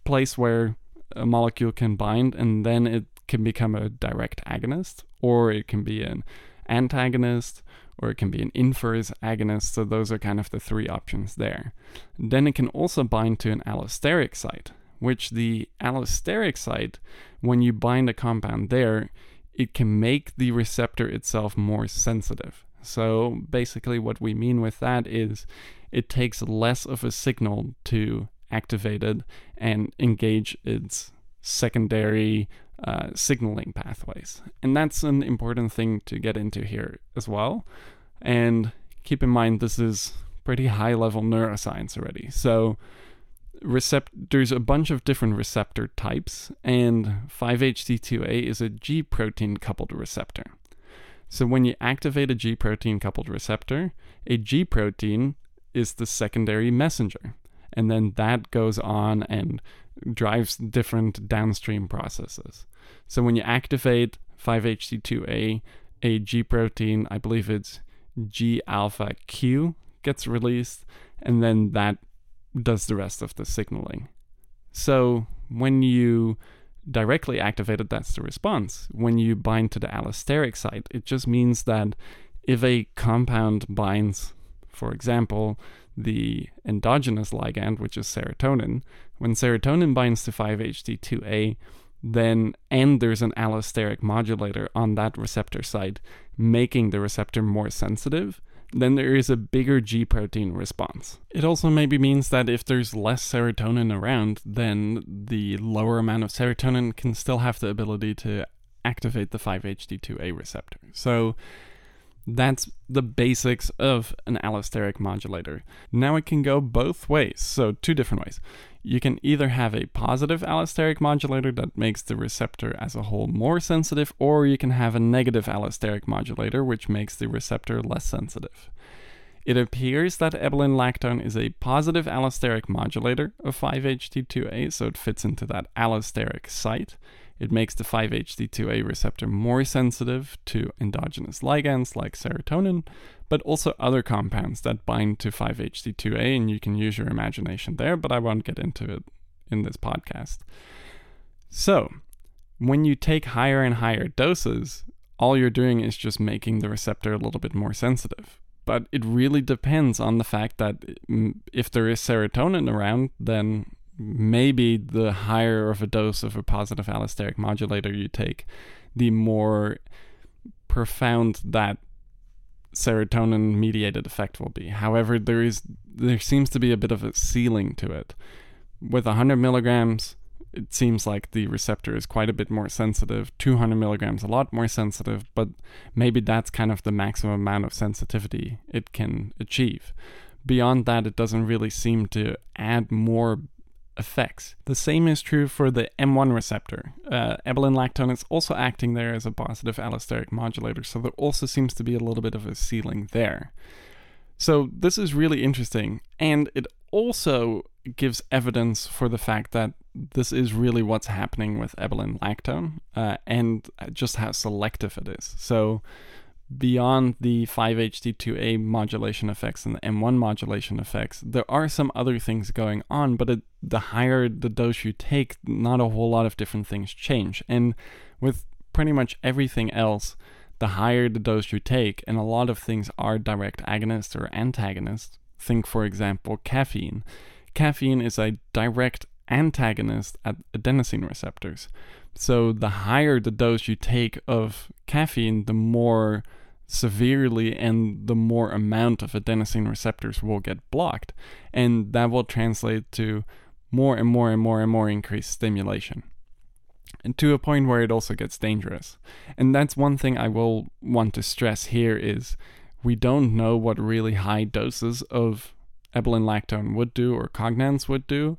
place where a molecule can bind, and then it can become a direct agonist, or it can be an antagonist, or it can be an inverse agonist. So those are kind of the three options there. Then it can also bind to an allosteric site, which the allosteric site, when you bind a compound there, it can make the receptor itself more sensitive. So basically, what we mean with that is it takes less of a signal to activate it and engage its secondary uh, signaling pathways. And that's an important thing to get into here as well. And keep in mind, this is pretty high level neuroscience already. So, recept- there's a bunch of different receptor types, and 5-HT2A is a G protein coupled receptor. So when you activate a G protein coupled receptor, a G protein is the secondary messenger, and then that goes on and drives different downstream processes. So when you activate 5-HT2A, a G protein, I believe it's G alpha Q, gets released, and then that does the rest of the signaling. So when you directly activated, that's the response. When you bind to the allosteric site, it just means that if a compound binds, for example, the endogenous ligand, which is serotonin, when serotonin binds to 5-HT2A, then and there's an allosteric modulator on that receptor site, making the receptor more sensitive, then there is a bigger G protein response. It also maybe means that if there's less serotonin around, then the lower amount of serotonin can still have the ability to activate the 5-HT2A receptor. So that's the basics of an allosteric modulator. Now it can go both ways, so two different ways. You can either have a positive allosteric modulator that makes the receptor as a whole more sensitive, or you can have a negative allosteric modulator which makes the receptor less sensitive. It appears that ebelin lactone is a positive allosteric modulator of 5-HT2A, so it fits into that allosteric site. It makes the 5-HT2A receptor more sensitive to endogenous ligands like serotonin, but also other compounds that bind to 5-HT2A, and you can use your imagination there, but I won't get into it in this podcast. So, when you take higher and higher doses, all you're doing is just making the receptor a little bit more sensitive. But it really depends on the fact that mm, if there is serotonin around, then maybe the higher of a dose of a positive allosteric modulator you take, the more profound that serotonin mediated effect will be. However, there is there seems to be a bit of a ceiling to it. With 100 milligrams, it seems like the receptor is quite a bit more sensitive. 200 milligrams, a lot more sensitive, but maybe that's kind of the maximum amount of sensitivity it can achieve. Beyond that, it doesn't really seem to add more effects. The same is true for the M1 receptor. Uh, lactone is also acting there as a positive allosteric modulator, so there also seems to be a little bit of a ceiling there. So this is really interesting, and it also gives evidence for the fact that this is really what's happening with ebelin lactone, uh, and just how selective it is. So beyond the 5-HT2A modulation effects and the M1 modulation effects, there are some other things going on, but it, the higher the dose you take, not a whole lot of different things change. And with pretty much everything else, the higher the dose you take, and a lot of things are direct agonists or antagonists. Think, for example, caffeine. Caffeine is a direct antagonist at adenosine receptors. So the higher the dose you take of caffeine, the more severely and the more amount of adenosine receptors will get blocked. And that will translate to more and more and more and more increased stimulation. And to a point where it also gets dangerous. And that's one thing I will want to stress here is we don't know what really high doses of ebelin lactone would do or cognance would do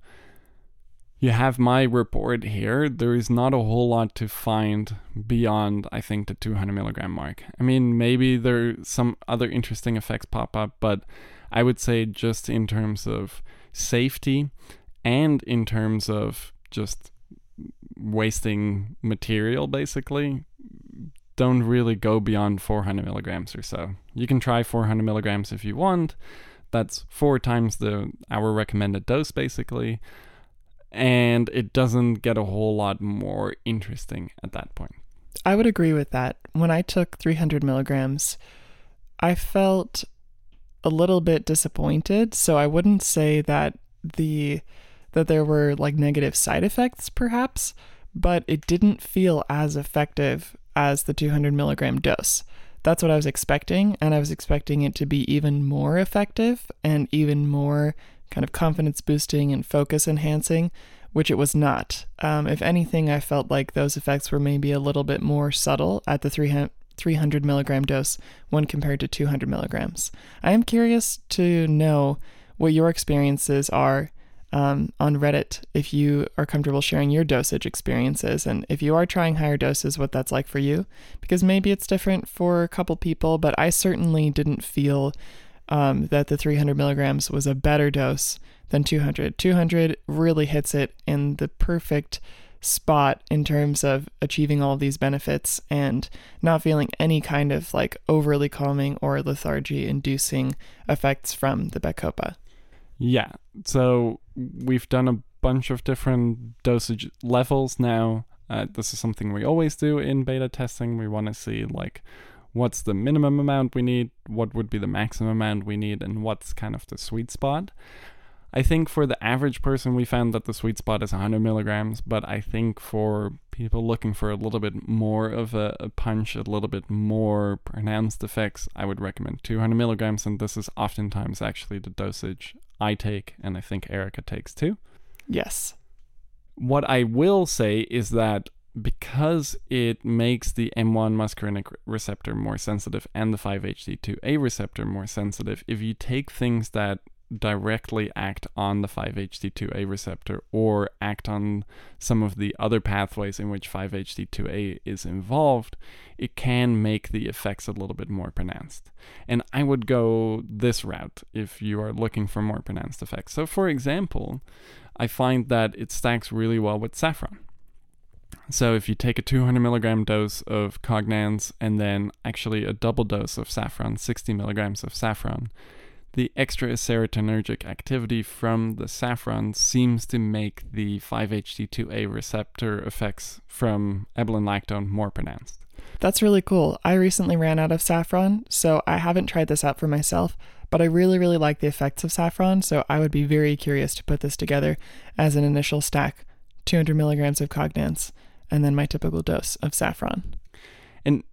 you have my report here. There is not a whole lot to find beyond, I think, the 200 milligram mark. I mean, maybe there some other interesting effects pop up, but I would say just in terms of safety and in terms of just wasting material basically, don't really go beyond 400 milligrams or so. You can try 400 milligrams if you want. That's four times the our recommended dose basically, and it doesn't get a whole lot more interesting at that point. I would agree with that. When I took 300 milligrams, I felt a little bit disappointed. So I wouldn't say that the that there were like negative side effects, perhaps, but it didn't feel as effective as the 200 milligram dose. That's what I was expecting, and I was expecting it to be even more effective and even more kind of confidence boosting and focus enhancing, which it was not. Um, if anything, I felt like those effects were maybe a little bit more subtle at the 300 milligram dose when compared to 200 milligrams. I am curious to know what your experiences are um, on Reddit if you are comfortable sharing your dosage experiences and if you are trying higher doses, what that's like for you. Because maybe it's different for a couple people, but I certainly didn't feel um, that the 300 milligrams was a better dose than 200. 200 really hits it in the perfect spot in terms of achieving all of these benefits and not feeling any kind of like overly calming or lethargy inducing effects from the Bacopa. Yeah. So we've done a bunch of different dosage levels now. Uh, this is something we always do in beta testing. We want to see like what's the minimum amount we need, what would be the maximum amount we need, and what's kind of the sweet spot. I think for the average person, we found that the sweet spot is 100 milligrams, but I think for people looking for a little bit more of a, a, punch, a little bit more pronounced effects, I would recommend 200 milligrams, and this is oftentimes actually the dosage I take, and I think Erica takes too. Yes. What I will say is that because it makes the M1 muscarinic receptor more sensitive and the 5-HT2A receptor more sensitive, if you take things that directly act on the 5-HT2A receptor or act on some of the other pathways in which 5-HT2A is involved, it can make the effects a little bit more pronounced. And I would go this route if you are looking for more pronounced effects. So, for example, I find that it stacks really well with saffron. So if you take a 200 milligram dose of cognance and then actually a double dose of saffron, 60 milligrams of saffron, the extra serotonergic activity from the saffron seems to make the 5-HT2A receptor effects from lactone more pronounced. That's really cool. I recently ran out of saffron, so I haven't tried this out for myself, but I really, really like the effects of saffron, so I would be very curious to put this together as an initial stack 200 milligrams of cognance, and then my typical dose of saffron. And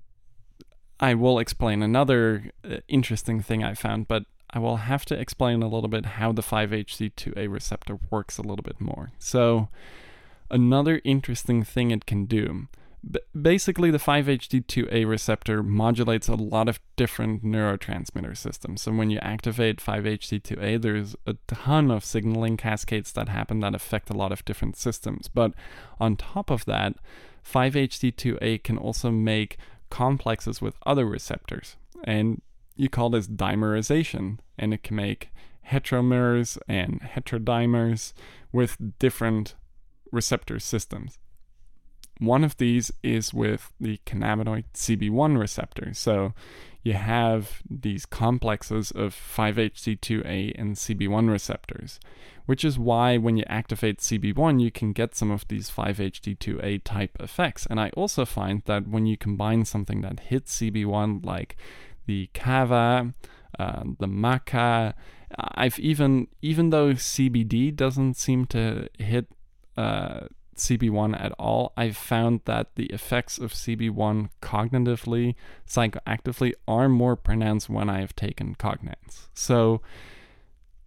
I will explain another uh, interesting thing I found, but I will have to explain a little bit how the 5-HT2A receptor works a little bit more. So, another interesting thing it can do. Basically, the 5-HT2A receptor modulates a lot of different neurotransmitter systems. So, when you activate 5-HT2A, there's a ton of signaling cascades that happen that affect a lot of different systems. But on top of that, 5-HT2A can also make complexes with other receptors. And you call this dimerization, and it can make heteromers and heterodimers with different receptor systems. One of these is with the cannabinoid CB1 receptor. So you have these complexes of 5-HT2A and CB1 receptors, which is why when you activate CB1, you can get some of these 5-HT2A type effects. And I also find that when you combine something that hits CB1, like the kava, uh, the maca. I've even even though CBD doesn't seem to hit uh, CB1 at all, I've found that the effects of CB1 cognitively, psychoactively, are more pronounced when I have taken cognance. So,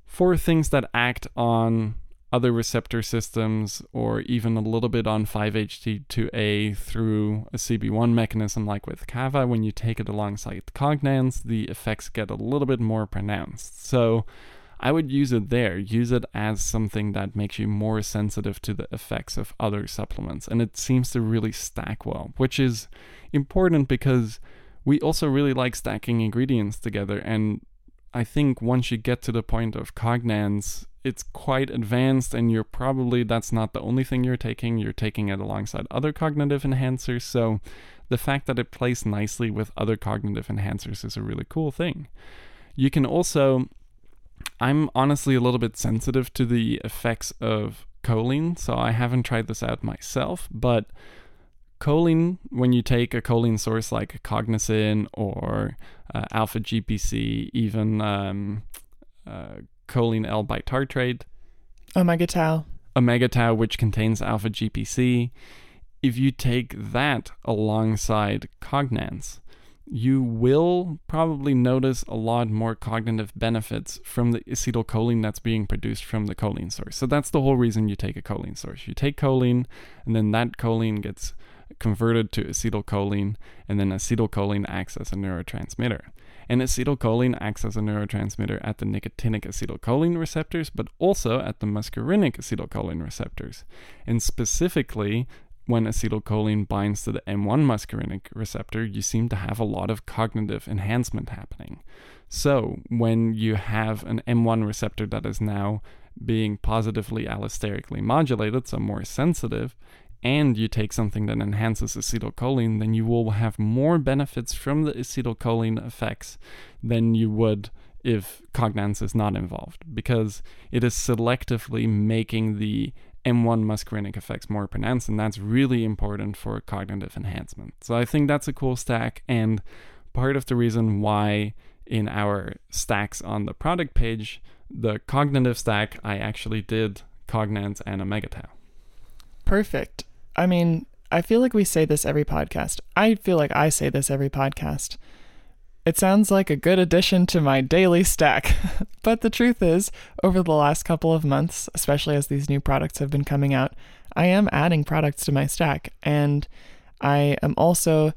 for things that act on other receptor systems or even a little bit on 5-HT2A through a CB1 mechanism like with Kava, when you take it alongside Cognance, the effects get a little bit more pronounced. So I would use it there. Use it as something that makes you more sensitive to the effects of other supplements. And it seems to really stack well, which is important because we also really like stacking ingredients together and I think once you get to the point of cognance, it's quite advanced, and you're probably that's not the only thing you're taking. You're taking it alongside other cognitive enhancers. So the fact that it plays nicely with other cognitive enhancers is a really cool thing. You can also, I'm honestly a little bit sensitive to the effects of choline, so I haven't tried this out myself, but choline, when you take a choline source like Cognizin or uh, alpha GPC, even um, uh, choline L bitartrate, omega tau, omega tau, which contains alpha GPC, if you take that alongside cognance, you will probably notice a lot more cognitive benefits from the acetylcholine that's being produced from the choline source. So that's the whole reason you take a choline source. You take choline, and then that choline gets converted to acetylcholine, and then acetylcholine acts as a neurotransmitter. And acetylcholine acts as a neurotransmitter at the nicotinic acetylcholine receptors, but also at the muscarinic acetylcholine receptors. And specifically, when acetylcholine binds to the M1 muscarinic receptor, you seem to have a lot of cognitive enhancement happening. So, when you have an M1 receptor that is now being positively allosterically modulated, so more sensitive, and you take something that enhances acetylcholine, then you will have more benefits from the acetylcholine effects than you would if cognance is not involved, because it is selectively making the M1 muscarinic effects more pronounced, and that's really important for cognitive enhancement. So I think that's a cool stack, and part of the reason why in our stacks on the product page, the cognitive stack, I actually did cognance and omega tau. Perfect. I mean, I feel like we say this every podcast. I feel like I say this every podcast. It sounds like a good addition to my daily stack. but the truth is, over the last couple of months, especially as these new products have been coming out, I am adding products to my stack. And I am also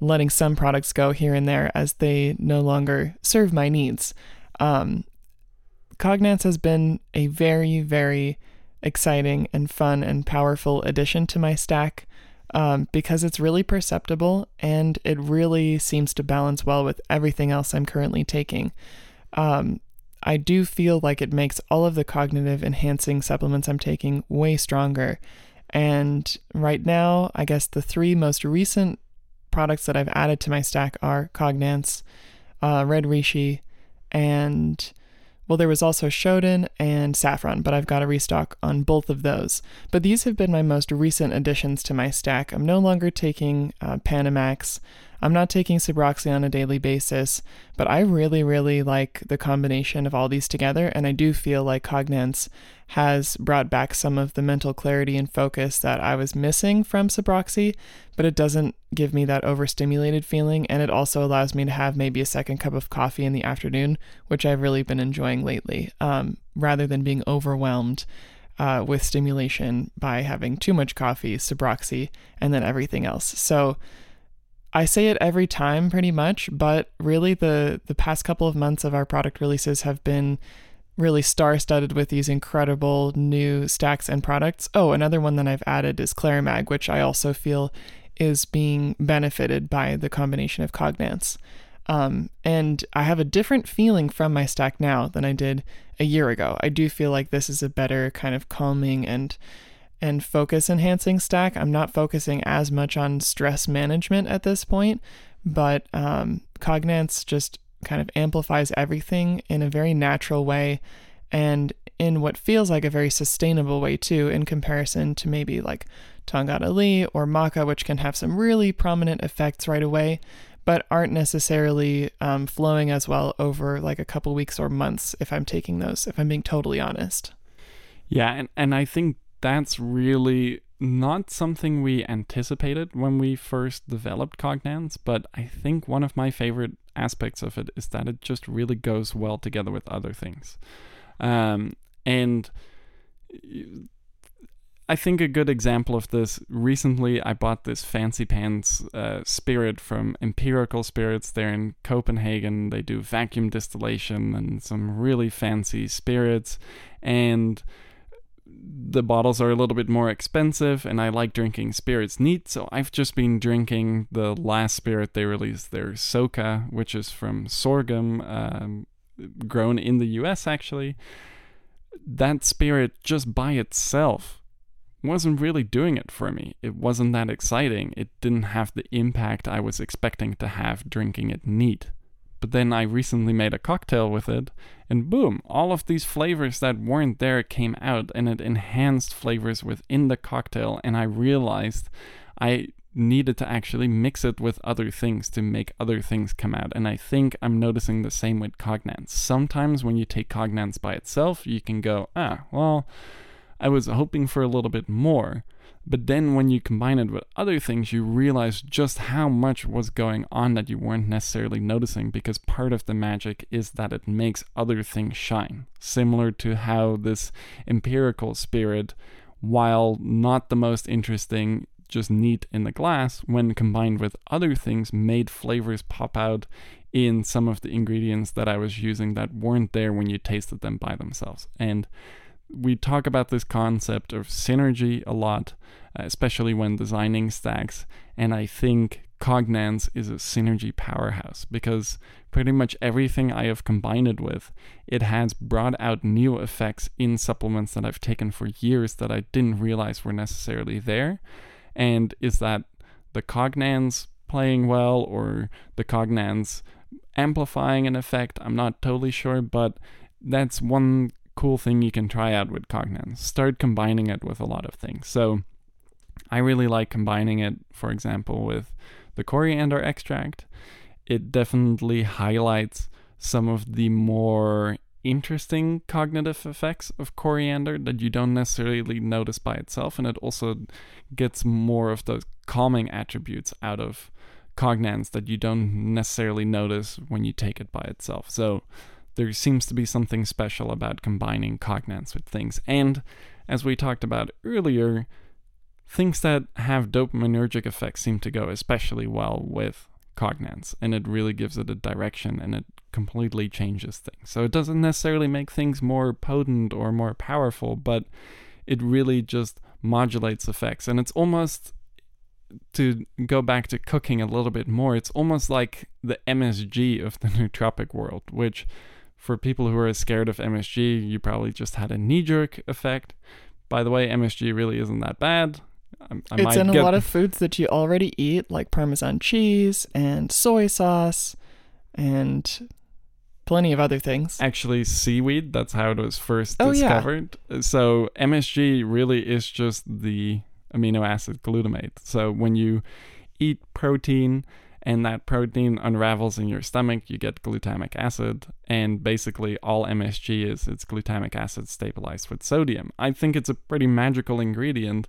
letting some products go here and there as they no longer serve my needs. Um, Cognance has been a very, very exciting and fun and powerful addition to my stack um, because it's really perceptible and it really seems to balance well with everything else I'm currently taking. Um, I do feel like it makes all of the cognitive enhancing supplements I'm taking way stronger. And right now, I guess the three most recent products that I've added to my stack are Cognance, uh, Red Reishi, and well, there was also Shoden and Saffron, but I've got a restock on both of those. But these have been my most recent additions to my stack. I'm no longer taking uh, Panamax. I'm not taking Sabroxy on a daily basis, but I really, really like the combination of all these together, and I do feel like Cognance has brought back some of the mental clarity and focus that I was missing from Sabroxy, but it doesn't give me that overstimulated feeling, and it also allows me to have maybe a second cup of coffee in the afternoon, which I've really been enjoying lately, um, rather than being overwhelmed. Uh, with stimulation by having too much coffee, Sabroxy, and then everything else. So, I say it every time pretty much, but really the the past couple of months of our product releases have been really star-studded with these incredible new stacks and products. Oh, another one that I've added is Clarimag, which I also feel is being benefited by the combination of Cognance. Um, and I have a different feeling from my stack now than I did a year ago. I do feel like this is a better kind of calming and and focus enhancing stack. I'm not focusing as much on stress management at this point, but um, Cognance just kind of amplifies everything in a very natural way and in what feels like a very sustainable way too in comparison to maybe like Tongkat Ali or Maca which can have some really prominent effects right away but aren't necessarily um, flowing as well over like a couple weeks or months if I'm taking those if I'm being totally honest. Yeah, and, and I think that's really not something we anticipated when we first developed Cognance, but I think one of my favorite aspects of it is that it just really goes well together with other things. Um, and I think a good example of this recently, I bought this fancy pants uh, spirit from Empirical Spirits. They're in Copenhagen. They do vacuum distillation and some really fancy spirits. And the bottles are a little bit more expensive and I like drinking spirits neat, so I've just been drinking the last spirit they released, their Soka, which is from sorghum, um, grown in the US actually, that spirit just by itself wasn't really doing it for me. It wasn't that exciting. It didn't have the impact I was expecting to have drinking it neat. But then I recently made a cocktail with it, and boom, all of these flavors that weren't there came out, and it enhanced flavors within the cocktail. And I realized I needed to actually mix it with other things to make other things come out. And I think I'm noticing the same with cognance. Sometimes when you take cognance by itself, you can go, ah, well, I was hoping for a little bit more. But then when you combine it with other things, you realize just how much was going on that you weren't necessarily noticing because part of the magic is that it makes other things shine. Similar to how this empirical spirit, while not the most interesting, just neat in the glass, when combined with other things, made flavors pop out in some of the ingredients that I was using that weren't there when you tasted them by themselves. And we talk about this concept of synergy a lot, uh, especially when designing stacks. And I think Cognance is a synergy powerhouse because pretty much everything I have combined it with, it has brought out new effects in supplements that I've taken for years that I didn't realize were necessarily there. And is that the Cognance playing well or the Cognance amplifying an effect? I'm not totally sure, but that's one cool thing you can try out with Cognance. Start combining it with a lot of things. So I really like combining it, for example, with the coriander extract. It definitely highlights some of the more interesting cognitive effects of coriander that you don't necessarily notice by itself, and it also gets more of those calming attributes out of cognance that you don't necessarily notice when you take it by itself. So there seems to be something special about combining cognance with things. And as we talked about earlier, things that have dopaminergic effects seem to go especially well with cognance, and it really gives it a direction and it completely changes things. So it doesn't necessarily make things more potent or more powerful, but it really just modulates effects. And it's almost to go back to cooking a little bit more, it's almost like the MSG of the nootropic world, which for people who are scared of MSG, you probably just had a knee jerk effect. By the way, MSG really isn't that bad. I, I it's in a lot of foods that you already eat, like Parmesan cheese and soy sauce and plenty of other things. Actually, seaweed, that's how it was first oh, discovered. Yeah. So, MSG really is just the amino acid glutamate. So, when you eat protein, and that protein unravels in your stomach, you get glutamic acid, and basically all MSG is it's glutamic acid stabilized with sodium. I think it's a pretty magical ingredient.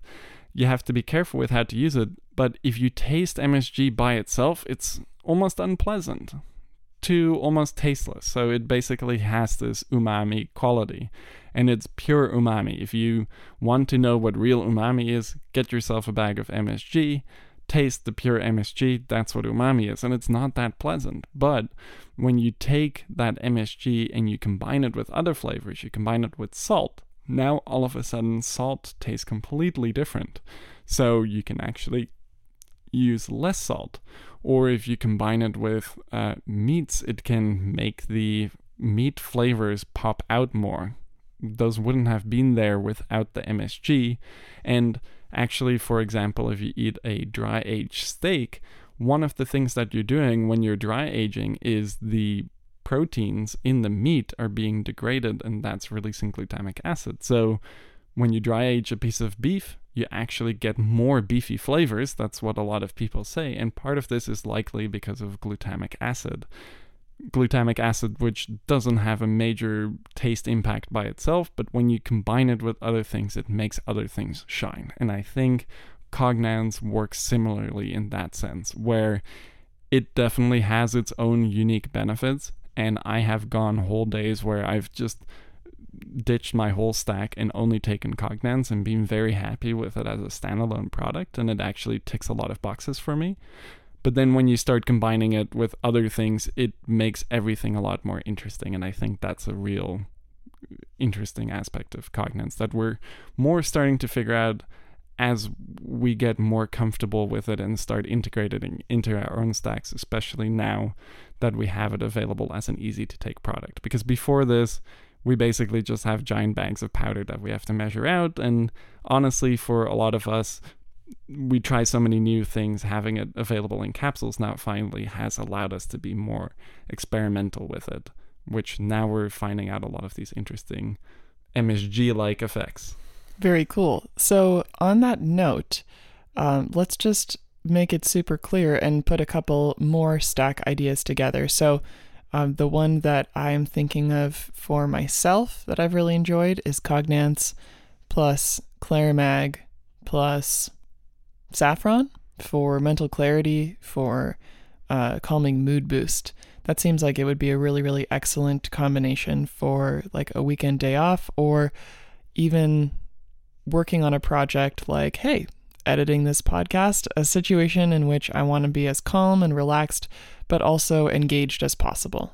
You have to be careful with how to use it, but if you taste MSG by itself, it's almost unpleasant to almost tasteless. So it basically has this umami quality and it's pure umami. If you want to know what real umami is, get yourself a bag of MSG, taste the pure MSG, that's what umami is, and it's not that pleasant. But when you take that MSG and you combine it with other flavors, you combine it with salt, now all of a sudden salt tastes completely different. So you can actually use less salt. Or if you combine it with uh, meats, it can make the meat flavors pop out more. Those wouldn't have been there without the MSG. And Actually, for example, if you eat a dry aged steak, one of the things that you're doing when you're dry aging is the proteins in the meat are being degraded, and that's releasing glutamic acid. So, when you dry age a piece of beef, you actually get more beefy flavors. That's what a lot of people say. And part of this is likely because of glutamic acid glutamic acid, which doesn't have a major taste impact by itself, but when you combine it with other things, it makes other things shine. And I think Cognance works similarly in that sense, where it definitely has its own unique benefits. And I have gone whole days where I've just ditched my whole stack and only taken Cognance and been very happy with it as a standalone product. And it actually ticks a lot of boxes for me. But then when you start combining it with other things, it makes everything a lot more interesting. And I think that's a real interesting aspect of cognance that we're more starting to figure out as we get more comfortable with it and start integrating into our own stacks, especially now that we have it available as an easy to take product. Because before this, we basically just have giant bags of powder that we have to measure out. And honestly, for a lot of us, we try so many new things. Having it available in capsules now finally has allowed us to be more experimental with it, which now we're finding out a lot of these interesting MSG like effects. Very cool. So, on that note, um, let's just make it super clear and put a couple more stack ideas together. So, um, the one that I'm thinking of for myself that I've really enjoyed is Cognance plus Clarimag plus Saffron for mental clarity, for uh, calming mood boost. That seems like it would be a really, really excellent combination for like a weekend day off or even working on a project like, hey, editing this podcast, a situation in which I want to be as calm and relaxed, but also engaged as possible.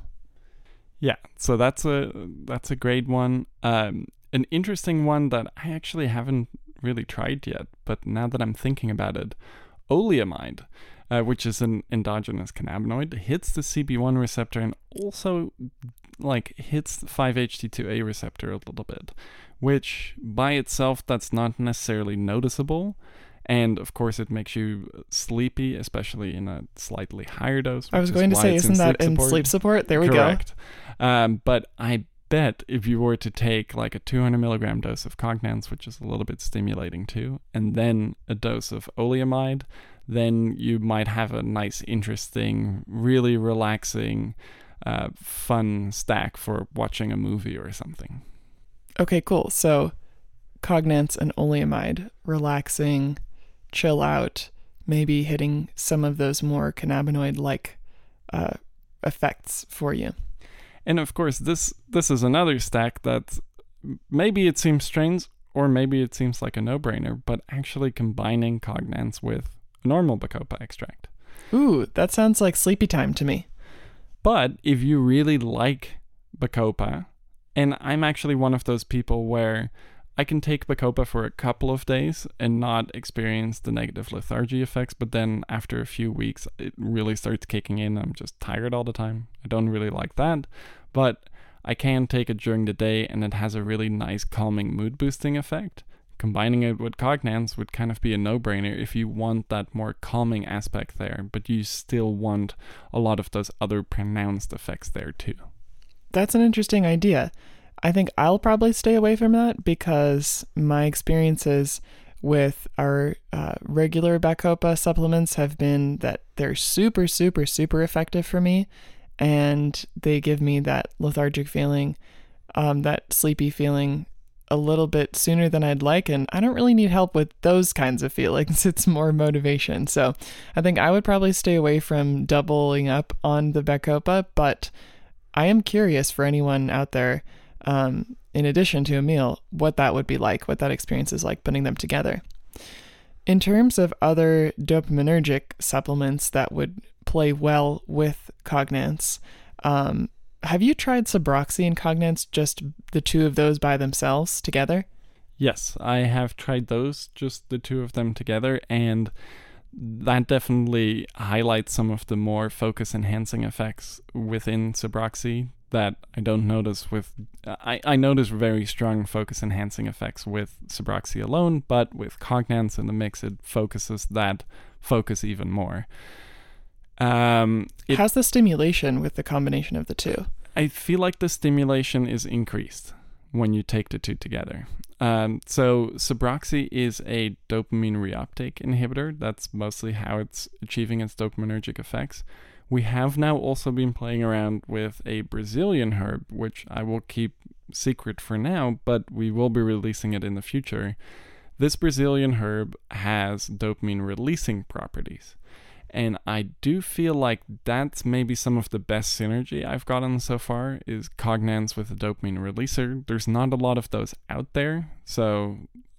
Yeah, so that's a that's a great one. Um, an interesting one that I actually haven't really tried yet, but now that I'm thinking about it, oleamide, uh, which is an endogenous cannabinoid, hits the CB1 receptor and also like hits the 5-HT2A receptor a little bit, which by itself that's not necessarily noticeable. And of course, it makes you sleepy, especially in a slightly higher dose. I was going to say, isn't that in sleep support? There we Correct. go. Um, but I bet if you were to take like a 200 milligram dose of Cognance, which is a little bit stimulating too, and then a dose of oleamide, then you might have a nice, interesting, really relaxing, uh, fun stack for watching a movie or something. Okay, cool. So, Cognance and oleamide, relaxing, chill out, maybe hitting some of those more cannabinoid like uh, effects for you. And of course, this this is another stack that maybe it seems strange or maybe it seems like a no-brainer, but actually combining Cognance with normal Bacopa extract. Ooh, that sounds like sleepy time to me. But if you really like Bacopa, and I'm actually one of those people where I can take Bacopa for a couple of days and not experience the negative lethargy effects, but then after a few weeks, it really starts kicking in. I'm just tired all the time. I don't really like that, but I can take it during the day and it has a really nice calming mood boosting effect. Combining it with Cognance would kind of be a no brainer if you want that more calming aspect there, but you still want a lot of those other pronounced effects there too. That's an interesting idea. I think I'll probably stay away from that because my experiences with our uh, regular Bacopa supplements have been that they're super, super, super effective for me. And they give me that lethargic feeling, um, that sleepy feeling a little bit sooner than I'd like. And I don't really need help with those kinds of feelings. It's more motivation. So I think I would probably stay away from doubling up on the Bacopa, but I am curious for anyone out there um, in addition to a meal, what that would be like, what that experience is like putting them together. In terms of other dopaminergic supplements that would play well with Cognance, um, have you tried Sabroxy and Cognance, just the two of those by themselves together? Yes, I have tried those, just the two of them together, and that definitely highlights some of the more focus enhancing effects within Sabroxy that I don't notice with I, I notice very strong focus enhancing effects with Sabroxy alone, but with Cognance in the mix it focuses that focus even more. Um, it, How's the stimulation with the combination of the two? I feel like the stimulation is increased when you take the two together. Um, so Sabroxy is a dopamine reuptake inhibitor. That's mostly how it's achieving its dopaminergic effects. We have now also been playing around with a Brazilian herb, which I will keep secret for now, but we will be releasing it in the future. This Brazilian herb has dopamine releasing properties. And I do feel like that's maybe some of the best synergy I've gotten so far is Cognance with a dopamine releaser. There's not a lot of those out there, so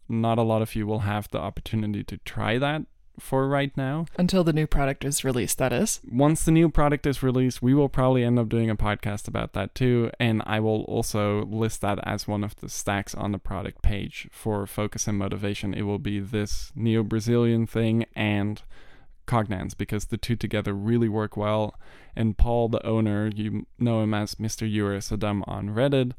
not a lot of you will have the opportunity to try that for right now. Until the new product is released, that is. Once the new product is released, we will probably end up doing a podcast about that too. And I will also list that as one of the stacks on the product page for focus and motivation. It will be this Neo Brazilian thing and Cognance because the two together really work well. And Paul, the owner, you know him as Mr. Eurus Adam on Reddit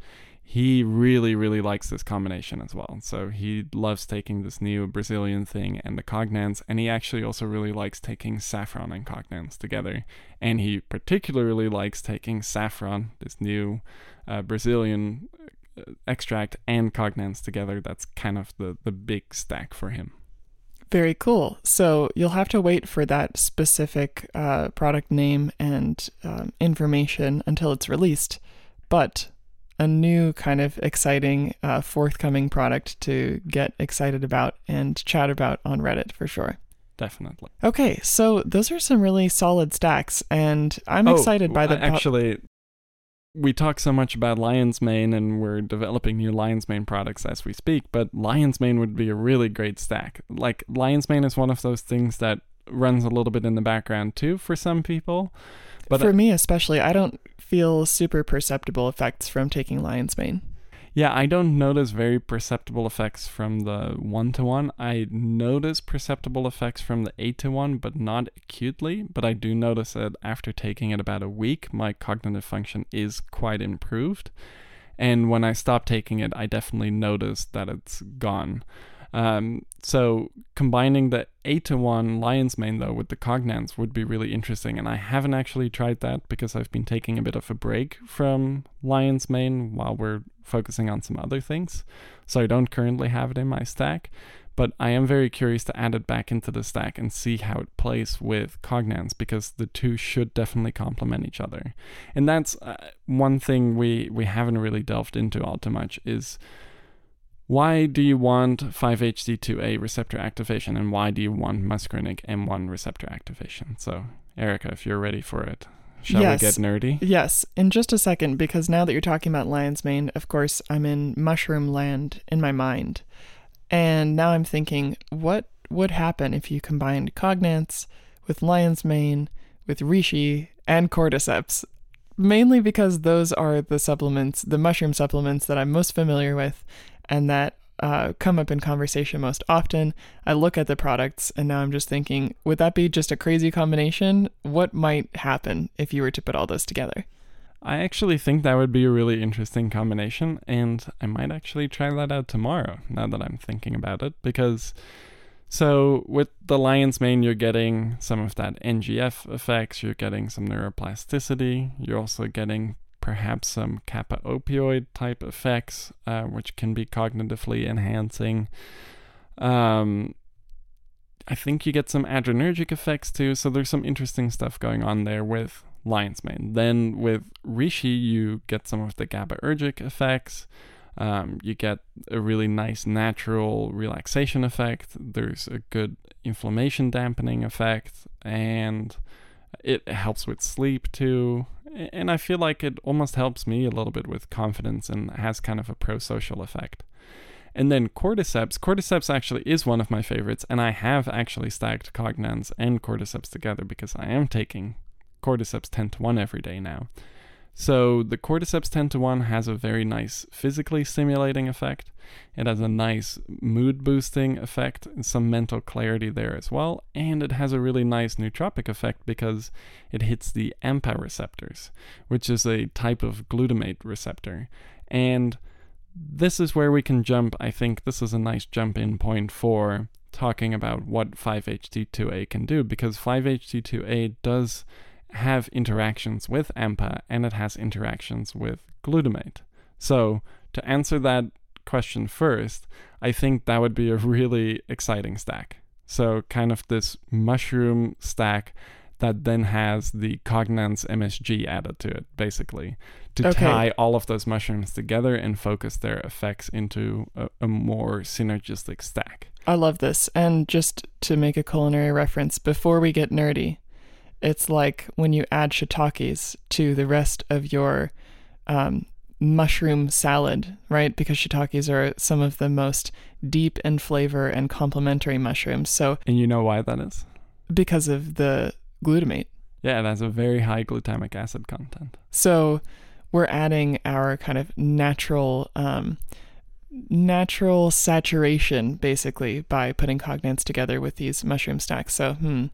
he really, really likes this combination as well. So he loves taking this new Brazilian thing and the cognance, and he actually also really likes taking saffron and cognance together. And he particularly likes taking saffron, this new uh, Brazilian uh, extract, and cognance together. That's kind of the, the big stack for him. Very cool. So you'll have to wait for that specific uh, product name and um, information until it's released. But a new kind of exciting uh, forthcoming product to get excited about and chat about on Reddit for sure. Definitely. Okay, so those are some really solid stacks, and I'm oh, excited by the. Actually, we talk so much about Lion's Mane, and we're developing new Lion's Mane products as we speak. But Lion's Mane would be a really great stack. Like Lion's Mane is one of those things that runs a little bit in the background too for some people. But for I, me especially, I don't feel super perceptible effects from taking lion's mane. Yeah, I don't notice very perceptible effects from the 1 to 1. I notice perceptible effects from the 8 to 1, but not acutely. But I do notice that after taking it about a week, my cognitive function is quite improved. And when I stop taking it, I definitely notice that it's gone. Um, so combining the 8 to 1 Lion's Mane though with the Cognance would be really interesting and I haven't actually tried that because I've been taking a bit of a break from Lion's Mane while we're focusing on some other things. So I don't currently have it in my stack, but I am very curious to add it back into the stack and see how it plays with Cognance because the two should definitely complement each other. And that's uh, one thing we we haven't really delved into all too much is why do you want 5-HT2A receptor activation and why do you want muscarinic M1 receptor activation? So, Erica, if you're ready for it, shall yes. we get nerdy? Yes, in just a second, because now that you're talking about lion's mane, of course, I'm in mushroom land in my mind. And now I'm thinking, what would happen if you combined cognance with lion's mane, with reishi, and cordyceps? Mainly because those are the supplements, the mushroom supplements that I'm most familiar with and that uh, come up in conversation most often. I look at the products and now I'm just thinking, would that be just a crazy combination? What might happen if you were to put all those together? I actually think that would be a really interesting combination, and I might actually try that out tomorrow now that I'm thinking about it. Because, so with the lion's mane, you're getting some of that NGF effects, you're getting some neuroplasticity, you're also getting perhaps some kappa opioid type effects, uh, which can be cognitively enhancing. Um, I think you get some adrenergic effects too, so there's some interesting stuff going on there with lion's mane. Then with Reishi, you get some of the GABAergic effects. Um, you get a really nice natural relaxation effect. There's a good inflammation dampening effect, and it helps with sleep too and I feel like it almost helps me a little bit with confidence and has kind of a pro social effect. And then cordyceps. Cordyceps actually is one of my favorites, and I have actually stacked cognance and cordyceps together because I am taking cordyceps 10 to 1 every day now. So the cordyceps 10 to 1 has a very nice physically stimulating effect. It has a nice mood boosting effect some mental clarity there as well. And it has a really nice nootropic effect because it hits the AMPA receptors, which is a type of glutamate receptor. And this is where we can jump. I think this is a nice jump in point for talking about what 5-HT2A can do because 5-HT2A does have interactions with AMPA and it has interactions with glutamate. So, to answer that question first, I think that would be a really exciting stack. So, kind of this mushroom stack that then has the Cognance MSG added to it, basically, to okay. tie all of those mushrooms together and focus their effects into a, a, more synergistic stack. I love this. And just to make a culinary reference, before we get nerdy, it's like when you add shiitakes to the rest of your um, mushroom salad, right? Because shiitakes are some of the most deep in flavor and complementary mushrooms. So, And you know why that is? because of the glutamate. Yeah, it has a very high glutamic acid content. So, we're adding our kind of natural um, natural saturation basically by putting cognance together with these mushroom stacks. So, hmm,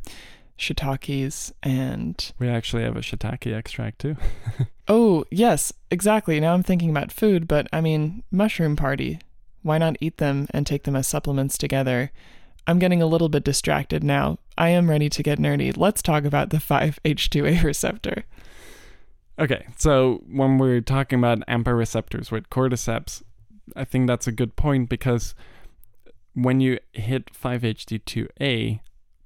shiitakes and We actually have a shiitake extract too. oh yes, exactly. Now I'm thinking about food, but I mean mushroom party. Why not eat them and take them as supplements together? I'm getting a little bit distracted now. I am ready to get nerdy. Let's talk about the 5-H2A receptor. Okay, so when we're talking about AMPA receptors with cordyceps, I think that's a good point because when you hit 5-HT2A,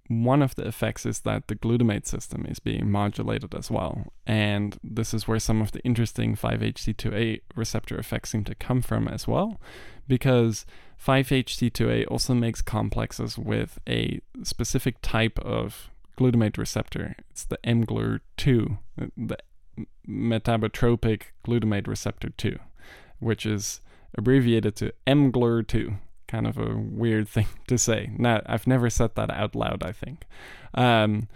one of the effects is that the glutamate system is being modulated as well. And this is where some of the interesting 5-HT2A receptor effects seem to come from as well, because 5-HT2A also makes complexes with a specific type of glutamate receptor. It's the mGlur2, the metabotropic glutamate receptor 2, which is abbreviated to mGlur2. Kind of a weird thing to say. Now, I've never said that out loud, I think. Um,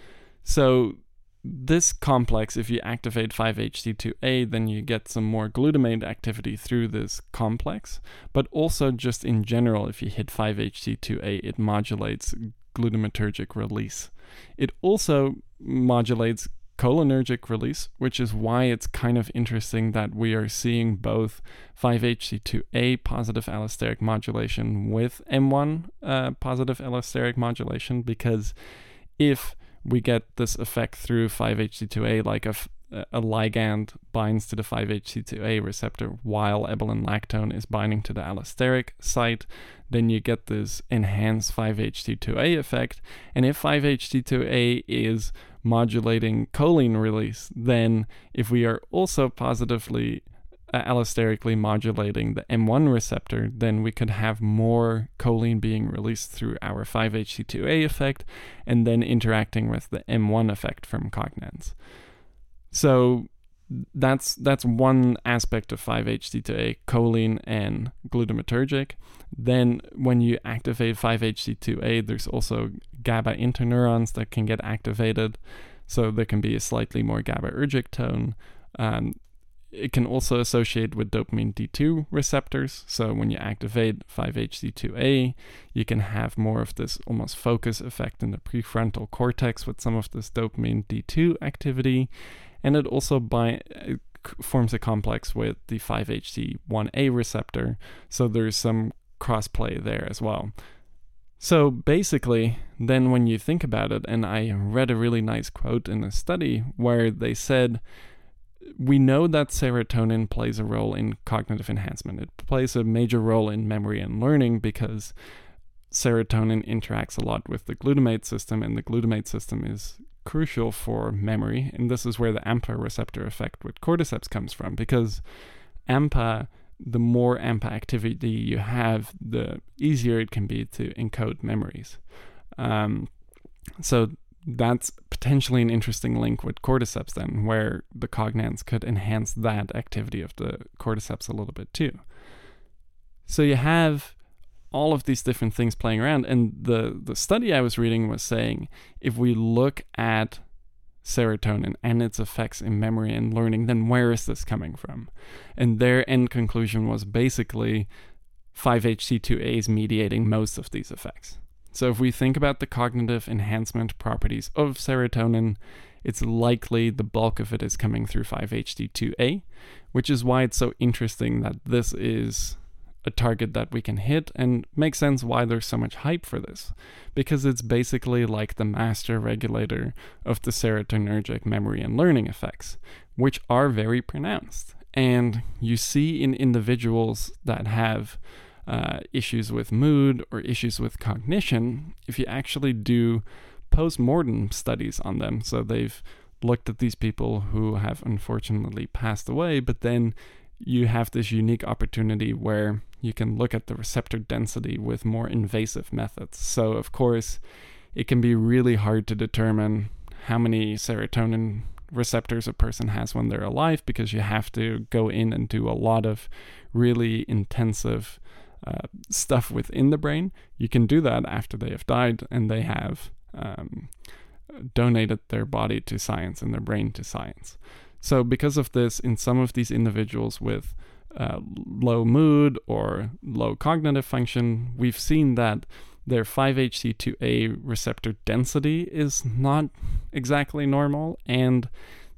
so, this complex, if you activate 5-HT2A, then you get some more glutamate activity through this complex. But also, just in general, if you hit 5-HT2A, it modulates glutamatergic release. It also modulates cholinergic release, which is why it's kind of interesting that we are seeing both 5-HT2A positive allosteric modulation with M1 uh, positive allosteric modulation, because if we get this effect through 5-HT2A, like a, a ligand binds to the 5-HT2A receptor while ebelin lactone is binding to the allosteric site, then you get this enhanced 5-HT2A effect. And if 5-HT2A is modulating choline release, then if we are also positively uh, allosterically modulating the M1 receptor, then we could have more choline being released through our 5-HT2A effect and then interacting with the M1 effect from cognance. So that's that's one aspect of 5-HT2A, choline and glutamatergic. Then when you activate 5-HT2A, there's also GABA interneurons that can get activated, so there can be a slightly more GABAergic tone. Um, it can also associate with dopamine D2 receptors. So when you activate 5-HT2A, you can have more of this almost focus effect in the prefrontal cortex with some of this dopamine D2 activity. And it also by, it uh, forms a complex with the 5-HT1A receptor. So there's some crossplay there as well. So basically, then when you think about it, and I read a really nice quote in a study where they said, we know that serotonin plays a role in cognitive enhancement. It plays a major role in memory and learning because serotonin interacts a lot with the glutamate system, and the glutamate system is crucial for memory. And this is where the AMPA receptor effect with cordyceps comes from because AMPA, the more AMPA activity you have, the easier it can be to encode memories. Um, so that's potentially an interesting link with cordyceps then, where the cognance could enhance that activity of the cordyceps a little bit too. So you have all of these different things playing around, and the the study I was reading was saying if we look at serotonin and its effects in memory and learning, then where is this coming from? And their end conclusion was basically 5-HT2A is mediating most of these effects. So if we think about the cognitive enhancement properties of serotonin, it's likely the bulk of it is coming through 5-HT2A, which is why it's so interesting that this is a target that we can hit and makes sense why there's so much hype for this because it's basically like the master regulator of the serotonergic memory and learning effects which are very pronounced. And you see in individuals that have uh, issues with mood or issues with cognition, if you actually do post mortem studies on them, so they've looked at these people who have unfortunately passed away, but then you have this unique opportunity where you can look at the receptor density with more invasive methods. So, of course, it can be really hard to determine how many serotonin receptors a person has when they're alive because you have to go in and do a lot of really intensive uh, stuff within the brain. You can do that after they have died and they have um, donated their body to science and their brain to science. So, because of this, in some of these individuals with uh, low mood or low cognitive function, we've seen that their 5-HT2A receptor density is not exactly normal, and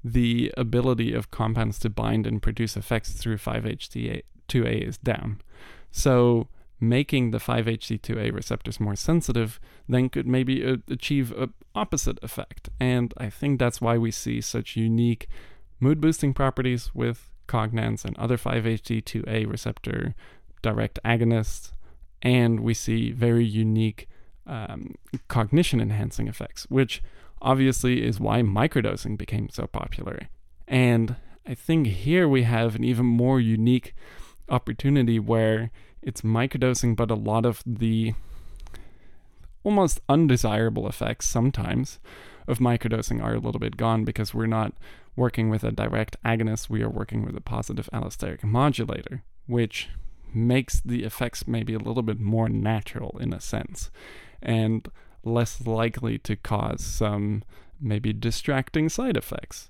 the ability of compounds to bind and produce effects through 5-HT2A is down. So making the 5-HT2A receptors more sensitive then could maybe uh, achieve a opposite effect. And I think that's why we see such unique mood boosting properties with cognance and other 5-HT2A receptor direct agonists and we see very unique um, cognition enhancing effects, which obviously is why microdosing became so popular. And I think here we have an even more unique opportunity where it's microdosing, but a lot of the almost undesirable effects sometimes of microdosing are a little bit gone because we're not working with a direct agonist, we are working with a positive allosteric modulator, which makes the effects maybe a little bit more natural in a sense and less likely to cause some maybe distracting side effects.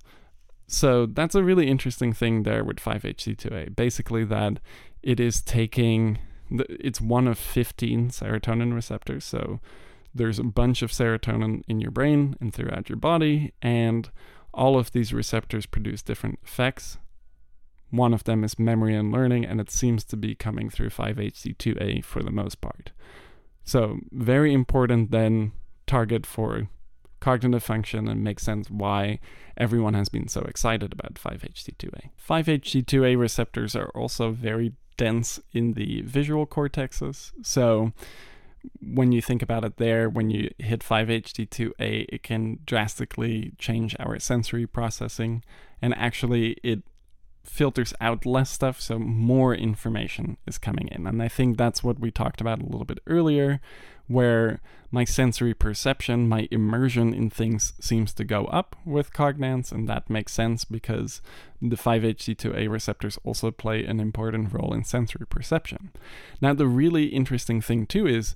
So that's a really interesting thing there with 5-HT2A. Basically, that it is taking, the, it's one of 15 serotonin receptors. So there's a bunch of serotonin in your brain and throughout your body, and all of these receptors produce different effects. One of them is memory and learning, and it seems to be coming through 5-HT2A for the most part. So, very important then target for cognitive function and makes sense why everyone has been so excited about 5-HT2A. 5-HT2A receptors are also very dense in the visual cortexes. So, when you think about it there, when you hit 5-HT2A, it can drastically change our sensory processing. And actually, it filters out less stuff, so more information is coming in. And I think that's what we talked about a little bit earlier, where my sensory perception, my immersion in things seems to go up with cognance, and that makes sense because the 5-HT2A receptors also play an important role in sensory perception. Now, the really interesting thing too is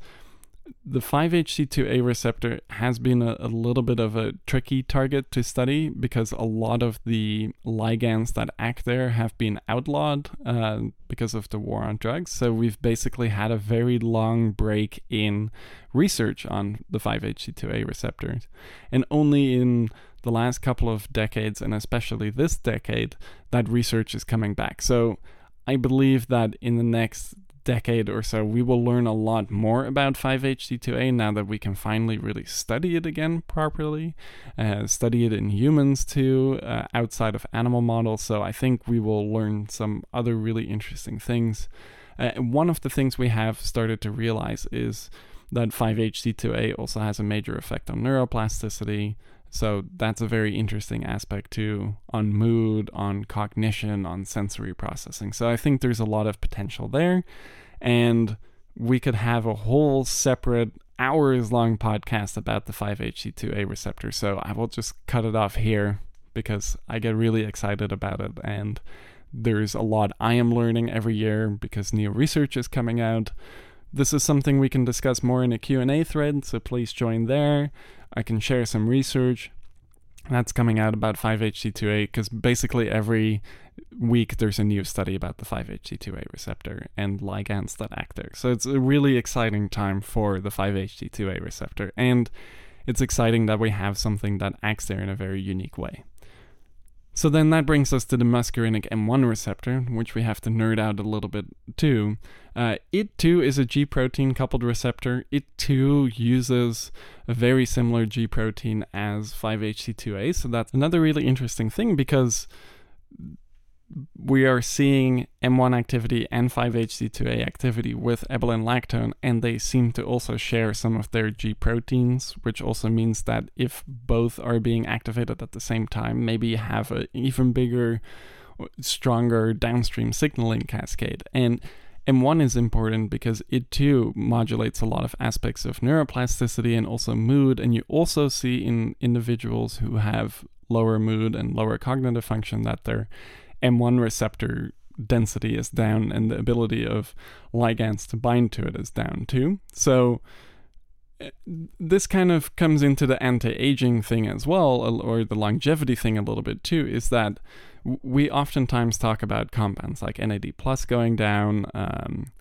the 5-HT2A receptor has been a, a, little bit of a tricky target to study because a lot of the ligands that act there have been outlawed uh, because of the war on drugs. So we've basically had a very long break in research on the 5-HT2A receptors. And only in the last couple of decades, and especially this decade, that research is coming back. So I believe that in the next decade or so, we will learn a lot more about 5-HT2A now that we can finally really study it again properly, uh, study it in humans too, uh, outside of animal models. So I think we will learn some other really interesting things. Uh, one of the things we have started to realize is that 5-HT2A also has a major effect on neuroplasticity. So that's a very interesting aspect too on mood, on cognition, on sensory processing. So I think there's a lot of potential there. And we could have a whole separate hours long podcast about the 5-HT2A receptor. So I will just cut it off here because I get really excited about it and there's a lot I am learning every year because new research is coming out. This is something we can discuss more in a Q&A thread, so please join there. I can share some research that's coming out about 5-HT2A because basically every week there's a new study about the 5-HT2A receptor and ligands that act there. So it's a really exciting time for the 5-HT2A receptor and it's exciting that we have something that acts there in a very unique way. So then that brings us to the muscarinic M1 receptor, which we have to nerd out a little bit too. Uh, it too is a G protein coupled receptor. It too uses a very similar G protein as 5-HT2A. So that's another really interesting thing because we are seeing M1 activity and 5-HT2A activity with ebelin lactone, and they seem to also share some of their G proteins, which also means that if both are being activated at the same time, maybe you have an even bigger, stronger downstream signaling cascade. And M1 is important because it too modulates a lot of aspects of neuroplasticity and also mood. And you also see in individuals who have lower mood and lower cognitive function that their M1 receptor density is down and the ability of ligands to bind to it is down too. So eh, this kind of comes into the anti-aging thing as well or the longevity thing a little bit too is that we oftentimes talk about compounds like NAD plus going down, um,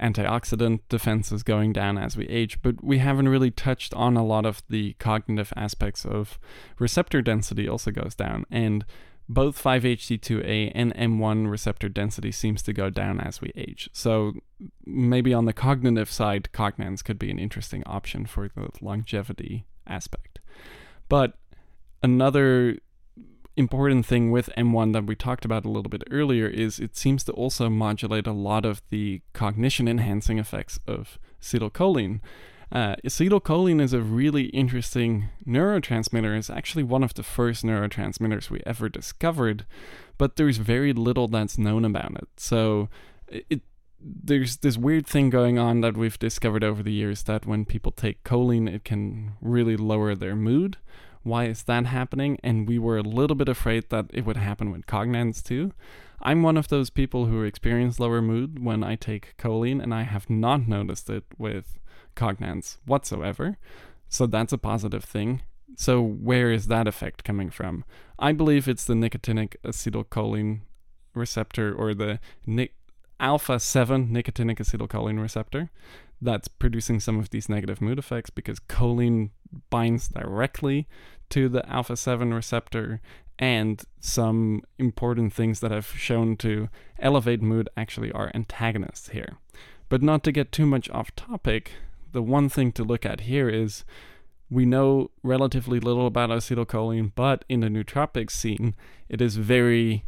antioxidant defenses going down as we age, but we haven't really touched on a lot of the cognitive aspects of receptor density also goes down. And both 5-HT2A and M1 receptor density seems to go down as we age. So maybe on the cognitive side, cognance could be an interesting option for the longevity aspect. But another important thing with M1 that we talked about a little bit earlier is it seems to also modulate a lot of the cognition enhancing effects of acetylcholine. Uh, acetylcholine is a really interesting neurotransmitter. It's actually one of the first neurotransmitters we ever discovered, but there's very little that's known about it. So it there's this weird thing going on that we've discovered over the years that when people take choline, it can really lower their mood. Why is that happening? And we were a little bit afraid that it would happen with cognance too. I'm one of those people who experience lower mood when I take choline, and I have not noticed it with cognance whatsoever. So that's a positive thing. So where is that effect coming from? I believe it's the nicotinic acetylcholine receptor or the alpha 7 nicotinic acetylcholine receptor that's producing some of these negative mood effects because choline binds directly to the alpha 7 receptor and some important things that have shown to elevate mood actually are antagonists here. But not to get too much off topic, the one thing to look at here is we know relatively little about acetylcholine, but in the nootropic scene, it is very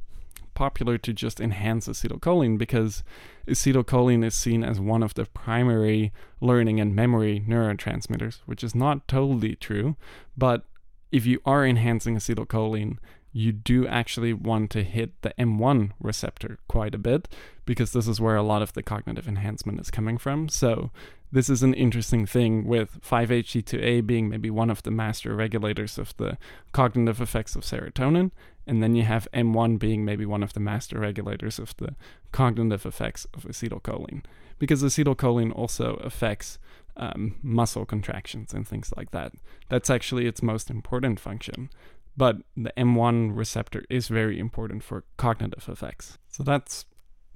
popular to just enhance acetylcholine because acetylcholine is seen as one of the primary learning and memory neurotransmitters, which is not totally true. But if you are enhancing acetylcholine, you do actually want to hit the M1 receptor quite a bit because this is where a lot of the cognitive enhancement is coming from. So, this is an interesting thing with 5-HT2A being maybe one of the master regulators of the cognitive effects of serotonin, and then you have M1 being maybe one of the master regulators of the cognitive effects of acetylcholine, because acetylcholine also affects um, muscle contractions and things like that. That's actually its most important function. But the M1 receptor is very important for cognitive effects. So that's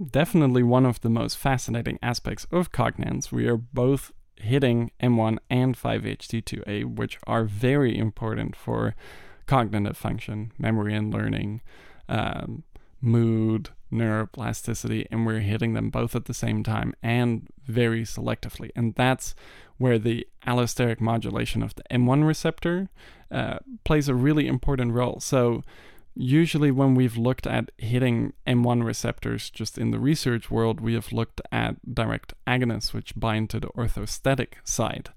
definitely one of the most fascinating aspects of cognance. We are both hitting M1 and 5-HT2A, which are very important for cognitive function, memory and learning, um, mood, neuroplasticity, and we're hitting them both at the same time and very selectively. And that's where the allosteric modulation of the M1 receptor uh, plays a really important role. So, usually, when we've looked at hitting M1 receptors just in the research world, we have looked at direct agonists, which bind to the orthosteric side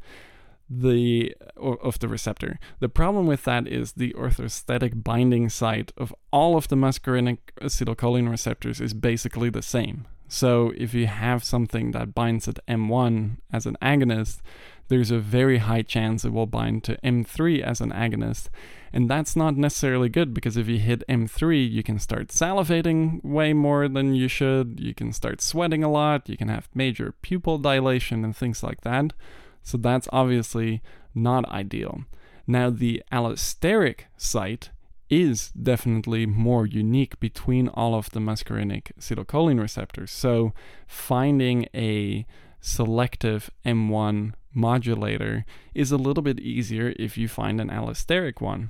the of the receptor. The problem with that is the orthosteric binding site of all of the muscarinic acetylcholine receptors is basically the same. So if you have something that binds at M1 as an agonist, there's a very high chance it will bind to M3 as an agonist. And that's not necessarily good because if you hit M3, you can start salivating way more than you should, you can start sweating a lot, you can have major pupil dilation and things like that. So that's obviously not ideal. Now, the allosteric site is definitely more unique between all of the muscarinic acetylcholine receptors. So, finding a selective M1 modulator is a little bit easier if you find an allosteric one.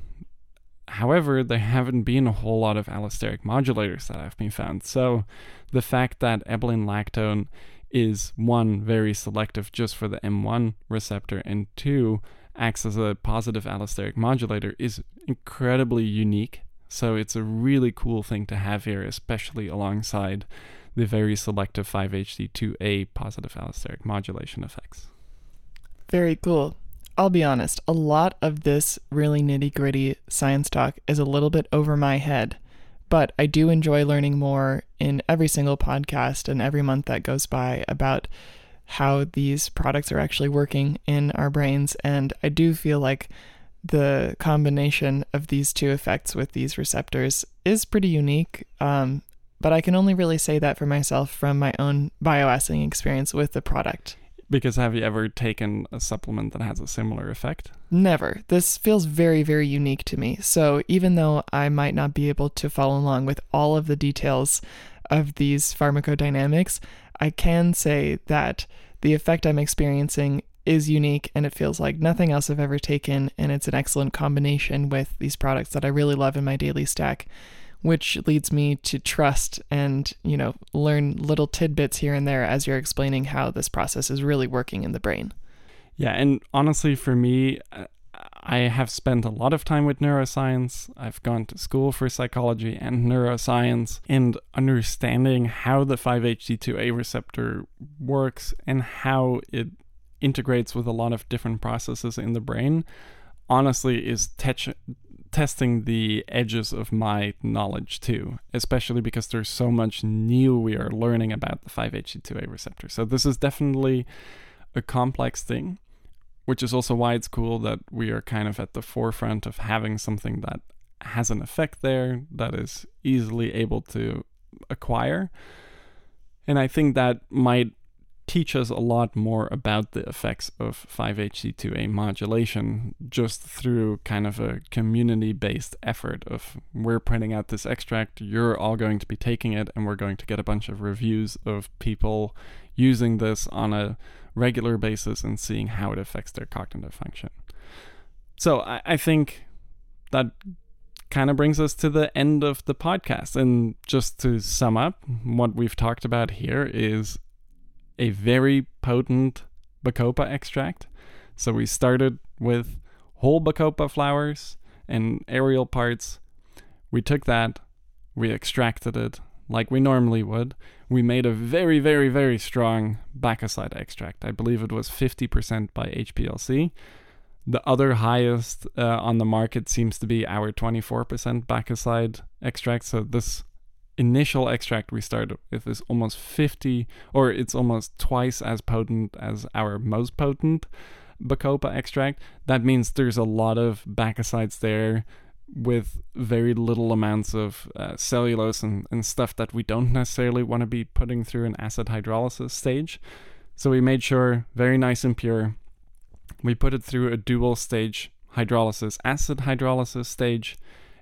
However, there haven't been a whole lot of allosteric modulators that have been found. So, the fact that ebelin lactone is one very selective just for the M1 receptor and two acts as a positive allosteric modulator is incredibly unique. So it's a really cool thing to have here, especially alongside the very selective 5-HT2A positive allosteric modulation effects. Very cool. I'll be honest, a lot of this really nitty gritty science talk is a little bit over my head. But I do enjoy learning more in every single podcast and every month that goes by about how these products are actually working in our brains. And I do feel like the combination of these two effects with these receptors is pretty unique. Um, but I can only really say that for myself from my own bioassaying experience with the product. Because have you ever taken a supplement that has a similar effect? Never. This feels very, very unique to me. So even though I might not be able to follow along with all of the details of these pharmacodynamics, I can say that the effect I'm experiencing is unique and it feels like nothing else I've ever taken, and it's an excellent combination with these products that I really love in my daily stack which leads me to trust and, you know, learn little tidbits here and there as you're explaining how this process is really working in the brain. Yeah, and honestly, for me, I have spent a lot of time with neuroscience. I've gone to school for psychology and neuroscience, and understanding how the 5-HT2A receptor works and how it integrates with a lot of different processes in the brain honestly is te- testing the edges of my knowledge too, especially because there's so much new we are learning about the 5-HT2A receptor. So this is definitely a complex thing, which is also why it's cool that we are kind of at the forefront of having something that has an effect there that is easily able to acquire. And I think that might teach us a lot more about the effects of 5-HT2A modulation just through kind of a community-based effort of we're printing out this extract, you're all going to be taking it, and we're going to get a bunch of reviews of people using this on a regular basis and seeing how it affects their cognitive function. So I, I think that kind of brings us to the end of the podcast. And just to sum up, what we've talked about here is a very potent bacopa extract. So we started with whole bacopa flowers and aerial parts. We took that, we extracted it like we normally would. We made a very, very, very strong bacoside extract. I believe it was 50% by HPLC. The other highest uh, on the market seems to be our 24% bacoside extract. So this initial extract we started with is almost 50 or it's almost twice as potent as our most potent bacopa extract. That means there's a lot of bacosides there with very little amounts of uh, cellulose and, and stuff that we don't necessarily want to be putting through an acid hydrolysis stage. So we made sure very nice and pure we put it through a dual stage hydrolysis acid hydrolysis stage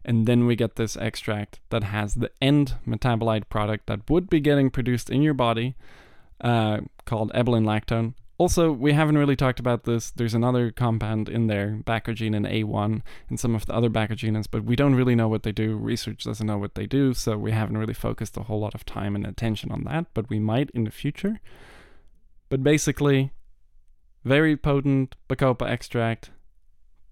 and then we get this extract that has the end metabolite product that would be getting produced in your body uh, called ebelin lactone. Also, we haven't really talked about this. There's another compound in there, bacogenin A1, and some of the other bacogenins, but we don't really know what they do. Research doesn't know what they do, so we haven't really focused a whole lot of time and attention on that, but we might in the future. But basically, very potent bacopa extract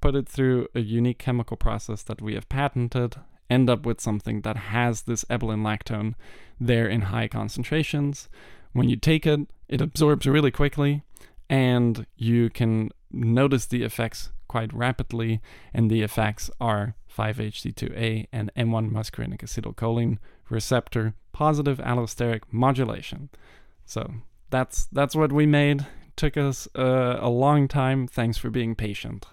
put it through a unique chemical process that we have patented, end up with something that has this ebelin lactone there in high concentrations. When you take it, it absorbs really quickly, and you can notice the effects quite rapidly, and the effects are 5-HT2A and M1 muscarinic acetylcholine receptor positive allosteric modulation. So that's that's what we made. Took us uh, a long time. Thanks for being patient.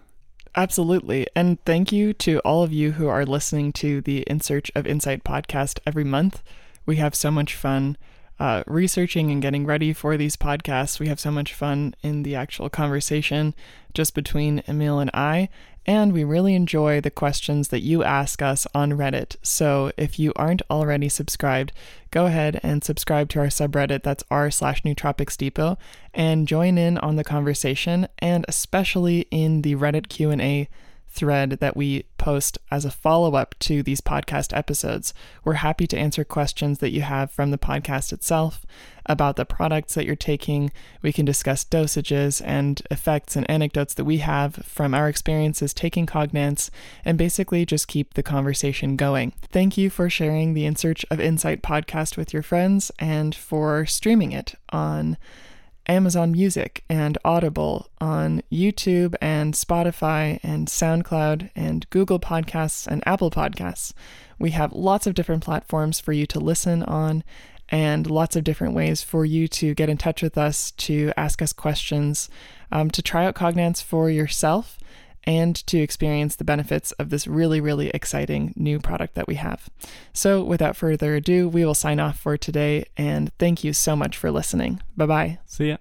Absolutely. And thank you to all of you who are listening to the In Search of Insight podcast every month. We have so much fun uh, researching and getting ready for these podcasts. We have so much fun in the actual conversation just between Emil and I and we really enjoy the questions that you ask us on Reddit. So if you aren't already subscribed, go ahead and subscribe to our subreddit that's r slash nootropics depot and join in on the conversation and especially in the Reddit Q&A thread that we post as a follow up to these podcast episodes. We're happy to answer questions that you have from the podcast itself about the products that you're taking. We can discuss dosages and effects and anecdotes that we have from our experiences taking Cognance and basically just keep the conversation going. Thank you for sharing the In Search of Insight podcast with your friends and for streaming it on Amazon Music and Audible, on YouTube and Spotify and SoundCloud and Google Podcasts and Apple Podcasts. We have lots of different platforms for you to listen on and lots of different ways for you to get in touch with us, to ask us questions, um, to try out Cognance for yourself. And to experience the benefits of this really, really exciting new product that we have. So, without further ado, we will sign off for today and thank you so much for listening. Bye bye. See ya.